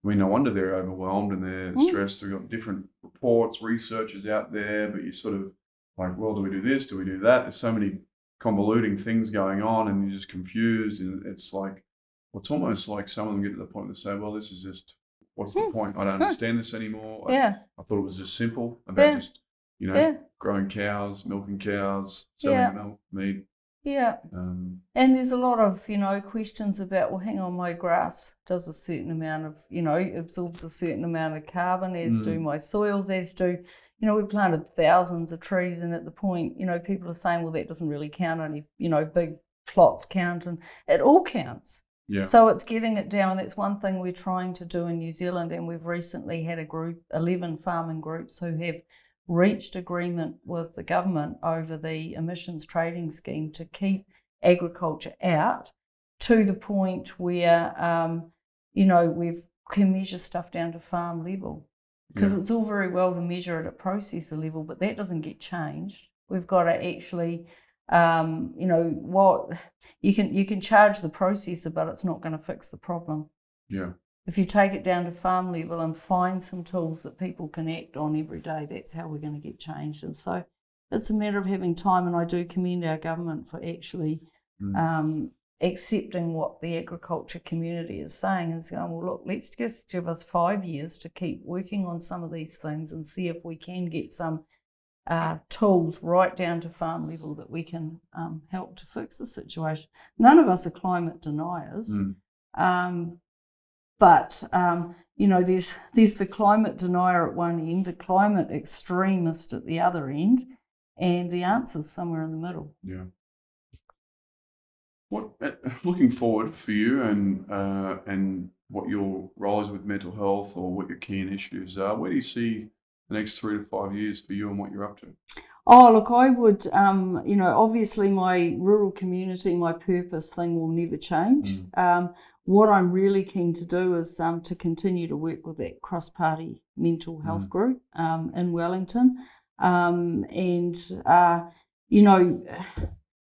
Speaker 1: I mean, no wonder they're overwhelmed and they're
Speaker 2: Mm.
Speaker 1: stressed. We've got different reports, researchers out there, but you sort of like, well, do we do this? Do we do that? There's so many convoluting things going on, and you're just confused. And it's like, well, it's almost like some of them get to the point where they say, well, this is just, what's the
Speaker 2: Mm.
Speaker 1: point? I don't
Speaker 2: Mm.
Speaker 1: understand this anymore. I,
Speaker 2: Yeah.
Speaker 1: I thought it was just simple about
Speaker 2: Yeah.
Speaker 1: just, you know,
Speaker 2: Yeah.
Speaker 1: growing cows, milking cows, selling
Speaker 2: Yeah.
Speaker 1: milk, meat.
Speaker 2: Yeah.
Speaker 1: Um,
Speaker 2: And there's a lot of, you know, questions about, well, hang on, my grass does a certain amount of, you know, absorbs a certain amount of carbon, as do
Speaker 1: Mm.
Speaker 2: my soils, as do, you know, we've planted thousands of trees, and at the point, you know, people are saying, well, that doesn't really count, only, you know, big plots count, and it all counts.
Speaker 1: yeah.
Speaker 2: So it's getting it down. That's one thing we're trying to do in New Zealand, and we've recently had a group, 11 farming groups, who have reached agreement with the government over the emissions trading scheme to keep agriculture out to the point where, um, you know, we've can measure stuff down to farm level. Because
Speaker 1: yeah.
Speaker 2: it's all very well to measure it at processor level, but that doesn't get changed. We've got to actually um, you know what you can you can charge the processor but it's not going to fix the problem
Speaker 1: yeah.
Speaker 2: if you take it down to farm level and find some tools that people can act on every day that's how we're going to get changed and so it's a matter of having time and i do commend our government for actually
Speaker 1: Mm.
Speaker 2: um, accepting what the agriculture community is saying and saying well look let's just give us five years to keep working on some of these things and see if we can get some uh, tools right down to farm level that we can um, help to fix the situation. None of us are climate deniers,
Speaker 1: Mm.
Speaker 2: um, but um, you know, there's there's the climate denier at one end, the climate extremist at the other end, and the answer's somewhere in the middle.
Speaker 1: Yeah. What uh, looking forward for you and uh, and what your role is with mental health or what your key initiatives are? Where do you see the next three to five years for you and what you're up to?
Speaker 2: Oh, look, I would, um, you know, obviously my rural community, my purpose thing will never change. Um, what I'm really keen to do is um, to continue to work with that cross party mental health
Speaker 1: Mm.
Speaker 2: group um, in Wellington. Um, and, uh, you know,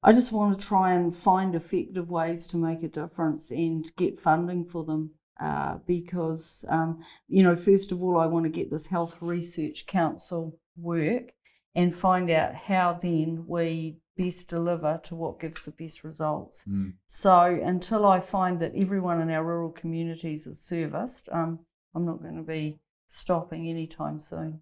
Speaker 2: I just want to try and find effective ways to make a difference and get funding for them. Uh, because, um, you know, first of all, I want to get this Health Research Council work and find out how then we best deliver to what gives the best results.
Speaker 1: Mm.
Speaker 2: So until I find that everyone in our rural communities is serviced, um, I'm not going to be stopping anytime soon.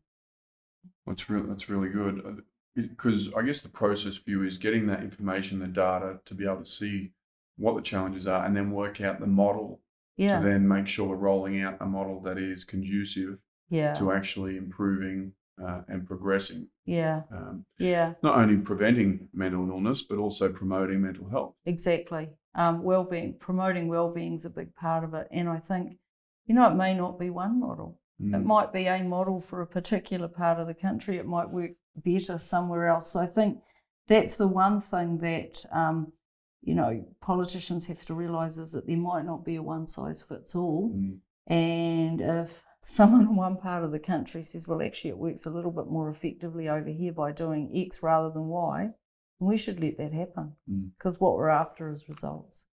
Speaker 1: That's really that's really good because I guess the process view is getting that information, the data, to be able to see what the challenges are, and then work out the model
Speaker 2: Yeah,
Speaker 1: to then make sure we're rolling out a model that is conducive
Speaker 2: yeah,
Speaker 1: to actually improving uh, and progressing,
Speaker 2: yeah,
Speaker 1: um,
Speaker 2: yeah,
Speaker 1: not only preventing mental illness but also promoting mental health.
Speaker 2: exactly. Um, well-being, promoting well-being is a big part of it, and I think, you know, it may not be one model. It
Speaker 1: Mm.
Speaker 2: might be a model for a particular part of the country. It might work better somewhere else. So I think that's the one thing that um, you know politicians have to realise is that there might not be a one size fits all.
Speaker 1: Mm.
Speaker 2: And if someone in one part of the country says, "Well, actually, it works a little bit more effectively over here by doing X rather than Y," we should let that happen
Speaker 1: Mm.
Speaker 2: because what we're after is results.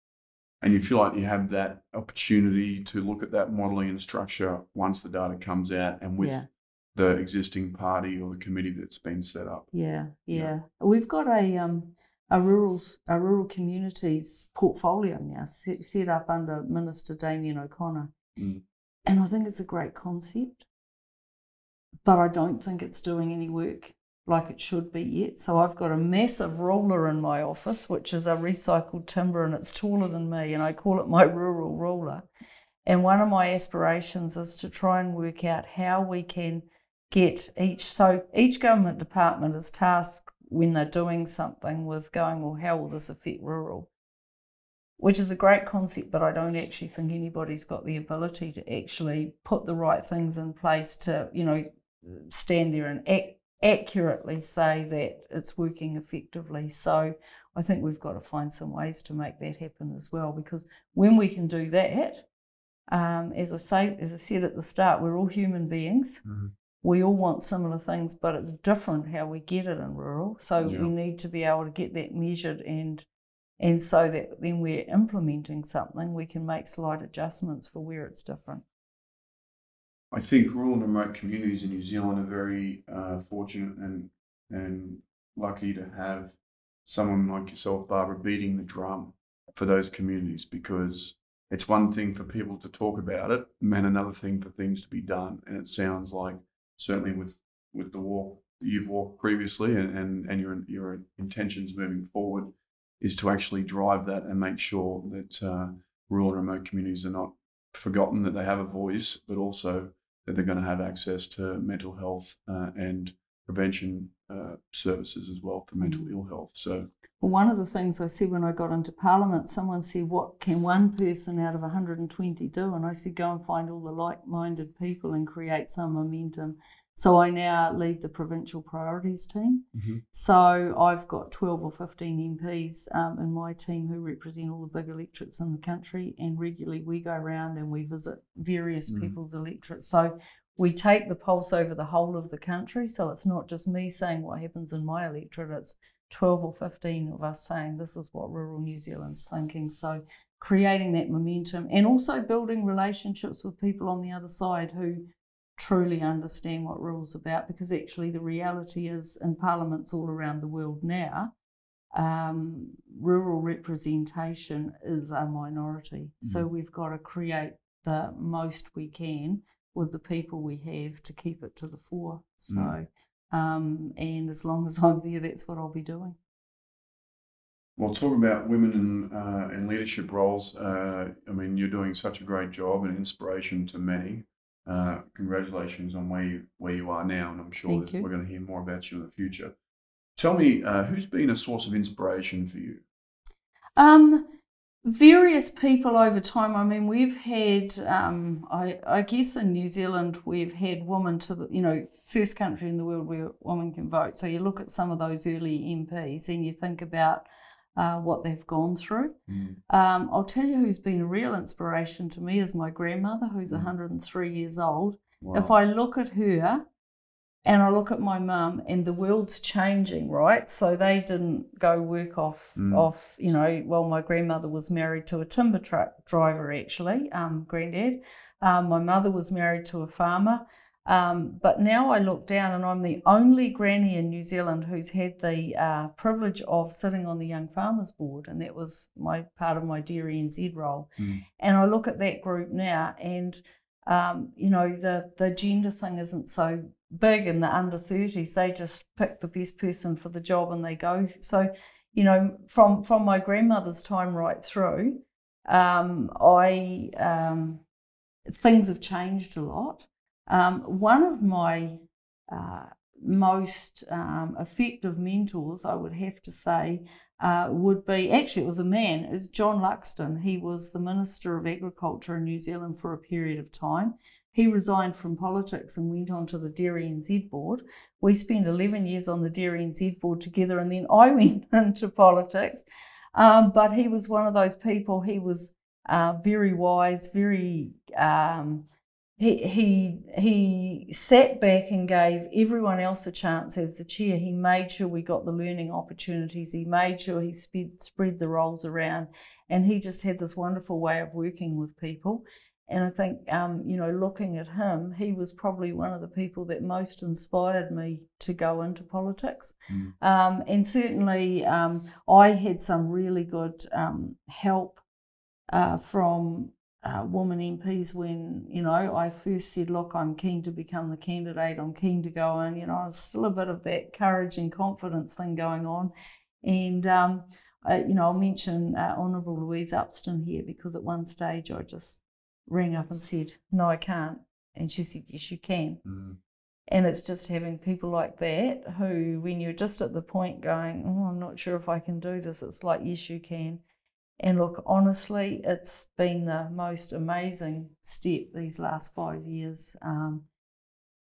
Speaker 1: And you feel like you have that opportunity to look at that modelling and structure once the data comes out and with
Speaker 2: Yeah.
Speaker 1: The existing party or the committee that's been set up.
Speaker 2: Yeah,
Speaker 1: Yeah.
Speaker 2: yeah. We've got a um a rural a rural communities portfolio now set, set up under Minister Damien O'Connor,
Speaker 1: Mm.
Speaker 2: and I think it's a great concept. But I don't think it's doing any work like it should be yet. So I've got a massive ruler in my office, which is a recycled timber and it's taller than me, and I call it my rural ruler. And one of my aspirations is to try and work out how we can get each so each government department is tasked when they're doing something with going, well, how will this affect rural? Which is a great concept, but I don't actually think anybody's got the ability to actually put the right things in place to, you know, stand there and act accurately say that it's working effectively. So I think we've got to find some ways to make that happen as well. Because when we can do that, um, as I say, as I said at the start, we're all human beings. Mm-hmm. We all want similar things, but it's different how we get it in rural. So yeah. we need to be able to get that measured and and so that then we're implementing something, we can make slight adjustments for where it's different.
Speaker 1: I think rural and remote communities in New Zealand are very uh, fortunate and and lucky to have someone like yourself, Barbara, beating the drum for those communities because it's one thing for people to talk about it and another thing for things to be done. And it sounds like certainly with with the walk you've walked previously and, and, and your your intentions moving forward is to actually drive that and make sure that uh, rural and remote communities are not forgotten that they have a voice, but also that they're going to have access to mental health uh, and prevention uh, services as well for mental mm. ill health. So,
Speaker 2: well, one of the things I said when I got into Parliament, someone said, "What can one person out of 120 do?" And I said, "Go and find all the like-minded people and create some momentum." So I now lead the provincial priorities team. Mm-hmm. So I've got 12 or 15 MPs um, in my team who represent all the big electorates in the country, and regularly we go around and we visit various mm. people's electorates. So we take the pulse over the whole of the country. So it's not just me saying what happens in my electorate, it's 12 or 15 of us saying this is what rural New Zealand's thinking. So creating that momentum and also building relationships with people on the other side who truly understand what rules about because actually the reality is in parliaments all around the world now um, rural representation is a minority mm. so we've got to create the most we can with the people we have to keep it to the fore so mm. um, and as long as i'm there that's what i'll be doing
Speaker 1: well, talk about women in, uh, in leadership roles. Uh, I mean, you're doing such a great job and inspiration to many. Uh, congratulations on where you, where you are now, and I'm sure that we're going to hear more about you in the future. Tell me, uh, who's been a source of inspiration for you?
Speaker 2: Um, various people over time. I mean, we've had, um, I, I, guess in New Zealand, we've had women to the, you know, first country in the world where women can vote. So you look at some of those early MPs and you think about uh, what they've gone through. Mm. Um, I'll tell you who's been a real inspiration to me is my grandmother, who's mm. 103 years old. Wow. If I look at her and I look at my mum, and the world's changing, right? So they didn't go work off, mm. off, you know. Well, my grandmother was married to a timber truck driver, actually, um, granddad. Um, my mother was married to a farmer. Um, but now I look down and I'm the only granny in New Zealand who's had the uh, privilege of sitting on the Young Farmers Board, and that was my part of my Dairy NZ role. Mm. And I look at that group now, and um, you know the the gender thing isn't so big in the under 30s. They just pick the best person for the job and they go. So, you know, from from my grandmother's time right through, um, I um, things have changed a lot. Um, one of my uh, most um, effective mentors, I would have to say, uh, would be actually, it was a man, it's John Luxton. He was the Minister of Agriculture in New Zealand for a period of time. He resigned from politics and went on to the Dairy NZ board. We spent 11 years on the Dairy NZ board together, and then I went into politics. Um, but he was one of those people, he was uh, very wise, very. Um, he he he sat back and gave everyone else a chance as the chair. He made sure we got the learning opportunities. He made sure he spread, spread the roles around, and he just had this wonderful way of working with people. And I think, um, you know, looking at him, he was probably one of the people that most inspired me to go into politics. Mm. Um, and certainly, um, I had some really good um, help uh, from uh, woman MPs when, you know, I first said, look, I'm keen to become the candidate, I'm keen to go in, you know, there's still a bit of that courage and confidence thing going on. And, um, I, you know, I'll mention uh, Honourable Louise Upston here because at one stage I just rang up and said, no, I can't. And she said, yes, you can.
Speaker 1: Mm.
Speaker 2: And it's just having people like that who, when you're just at the point going, oh, I'm not sure if I can do this, it's like, yes, you can. And look, honestly, it's been the most amazing step these last five years um,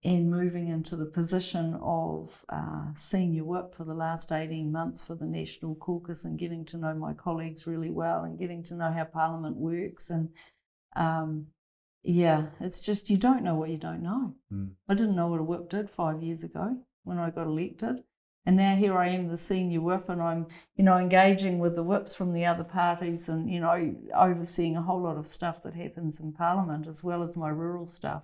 Speaker 2: in moving into the position of uh, senior whip for the last 18 months for the National Caucus and getting to know my colleagues really well and getting to know how Parliament works. And um, yeah, it's just you don't know what you don't know.
Speaker 1: Mm.
Speaker 2: I didn't know what a whip did five years ago when I got elected. And now here I am, the senior whip, and I'm, you know, engaging with the whips from the other parties and, you know, overseeing a whole lot of stuff that happens in Parliament as well as my rural stuff.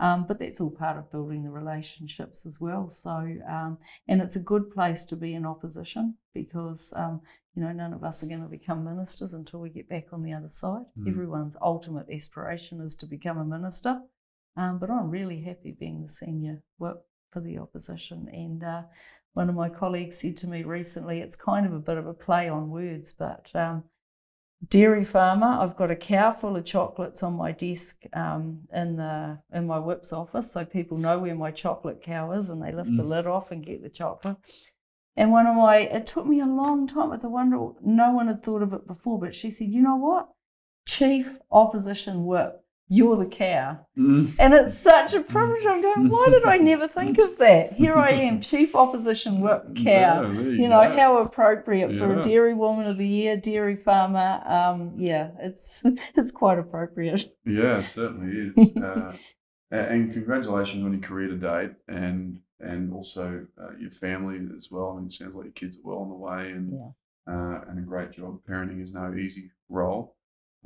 Speaker 2: Um, but that's all part of building the relationships as well. So, um, and it's a good place to be in opposition because, um, you know, none of us are going to become ministers until we get back on the other side.
Speaker 1: Mm.
Speaker 2: Everyone's ultimate aspiration is to become a minister. Um, but I'm really happy being the senior whip for the opposition. And uh, one of my colleagues said to me recently, it's kind of a bit of a play on words, but um, dairy farmer. I've got a cow full of chocolates on my desk um, in the in my whip's office, so people know where my chocolate cow is, and they lift the
Speaker 1: Mm.
Speaker 2: lid off and get the chocolate. And one of my, it took me a long time. It's a wonder no one had thought of it before, but she said, "You know what, Chief Opposition Whip, you're the cow."
Speaker 1: Mm.
Speaker 2: And it's such a privilege. I'm going, why did I never think of that? Here I am, Chief Opposition Whip Cow.
Speaker 1: Yeah,
Speaker 2: You know, how appropriate for a Dairy Woman of the Year, Dairy Farmer. Um, yeah, it's it's quite appropriate.
Speaker 1: Yeah, it certainly is. uh, and congratulations on your career to date, and and also uh, your family as well. I mean, it sounds like your kids are well on the way, and
Speaker 2: Yeah.
Speaker 1: uh, and a great job. Parenting is no easy role,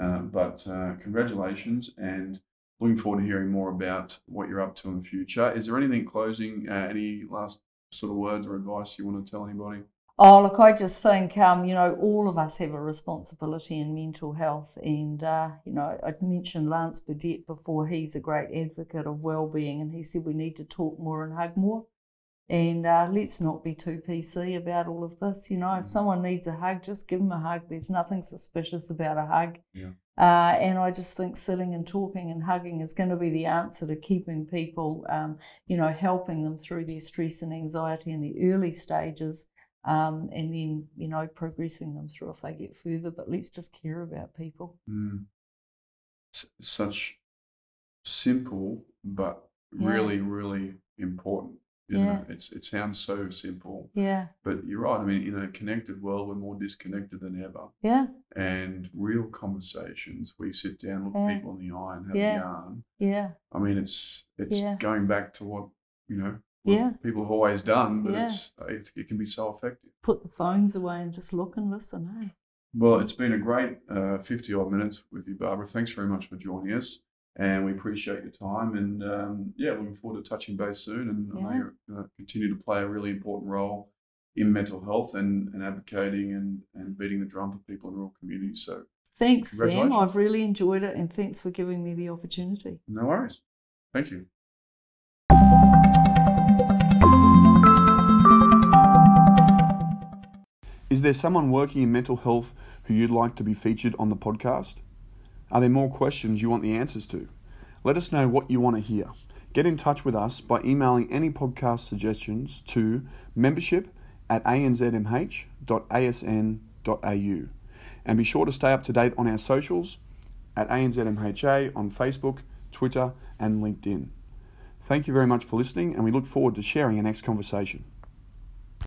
Speaker 1: uh, but uh, congratulations, and looking forward to hearing more about what you're up to in the future. Is there anything closing? Uh, any last sort of words or advice you want to tell anybody?
Speaker 2: Oh, look, I just think, um, you know, all of us have a responsibility in mental health. And, uh, you know, I mentioned Lance Burdett before. He's a great advocate of well-being, and he said we need to talk more and hug more. And uh, let's not be too PC about all of this. You know, if someone needs a hug, just give them a hug. There's nothing suspicious about a hug.
Speaker 1: Yeah.
Speaker 2: Uh, and I just think sitting and talking and hugging is going to be the answer to keeping people, um, you know, helping them through their stress and anxiety in the early stages um, and then you know progressing them through if they get further. But let's just care about people.
Speaker 1: Mm. S- such simple, but
Speaker 2: Yeah.
Speaker 1: really, really important, isn't
Speaker 2: Yeah.
Speaker 1: it? It's it sounds so simple,
Speaker 2: Yeah,
Speaker 1: but you're right. I mean, in a connected world, we're more disconnected than ever.
Speaker 2: yeah,
Speaker 1: And real conversations, we sit down, look
Speaker 2: Yeah.
Speaker 1: people in the eye, and have
Speaker 2: Yeah.
Speaker 1: a yarn.
Speaker 2: yeah,
Speaker 1: I mean, it's it's going back to what you know. what
Speaker 2: Yeah.
Speaker 1: people have always done, but
Speaker 2: Yeah.
Speaker 1: it's, it's it can be so effective.
Speaker 2: put the phones away and just look and listen. Hey,
Speaker 1: Well, it's been a great uh, 50 odd minutes with you, Barbara. Thanks very much for joining us. And we appreciate your time. And um, yeah, looking forward to touching base soon. And I know you're going to continue to play a really important role in mental health and, and advocating and, and beating the drum for people in rural communities. So
Speaker 2: thanks, Sam. I've really enjoyed it, and thanks for giving me the opportunity.
Speaker 1: no worries. Thank you. Is there someone working in mental health who you'd like to be featured on the podcast? Are there more questions you want the answers to? Let us know what you want to hear. Get in touch with us by emailing any podcast suggestions to membership at anzmh.asn.au. And be sure to stay up to date on our socials at ANZMHA on Facebook, Twitter, and LinkedIn. Thank you very much for listening, and we look forward to sharing our next conversation.